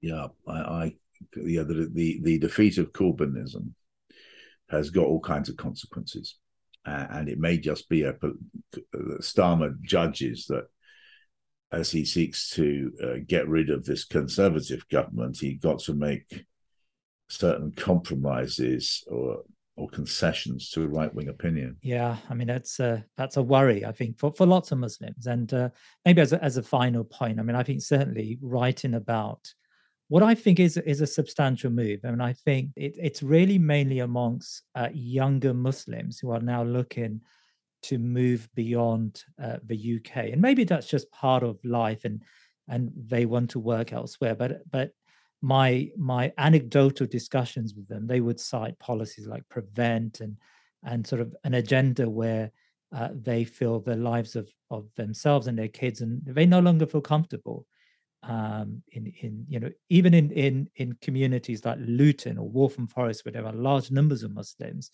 Yeah, I, I yeah, the, the the defeat of Corbynism has got all kinds of consequences uh, and it may just be a Starmer judges that as he seeks to uh, get rid of this conservative government, he got to make certain compromises or or concessions to a right wing opinion. Yeah, I mean that's a that's a worry I think for, for lots of Muslims. And uh, maybe as a, as a final point, I mean I think certainly writing about what I think is is a substantial move, I mean, I think it, it's really mainly amongst uh, younger Muslims who are now looking to move beyond uh, the UK, and maybe that's just part of life, and and they want to work elsewhere. But but my my anecdotal discussions with them, they would cite policies like prevent and and sort of an agenda where uh, they feel the lives of of themselves and their kids, and they no longer feel comfortable um, in in you know even in in in communities like Luton or Waltham Forest, where there are large numbers of Muslims,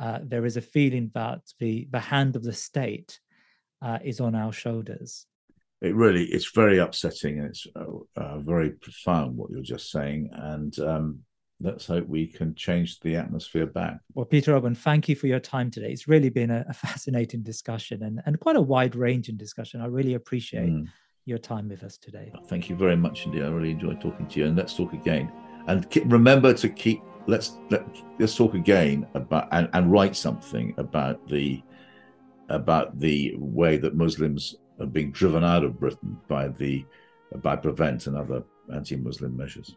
uh, there is a feeling that the the hand of the state uh, is on our shoulders. It really it's very upsetting and it's uh, uh very profound what you're just saying, and um, let's hope we can change the atmosphere back. Well, Peter Oborne, thank you for your time today. It's really been a, a (laughs) fascinating discussion and, and quite a wide ranging discussion. I really appreciate. Mm your time with us today. Thank you very much indeed. I really enjoyed talking to you, and let's talk again. And remember to keep let's let, let's talk again about and, and write something about the about the way that Muslims being driven out of Britain by the by prevent and other anti-Muslim measures.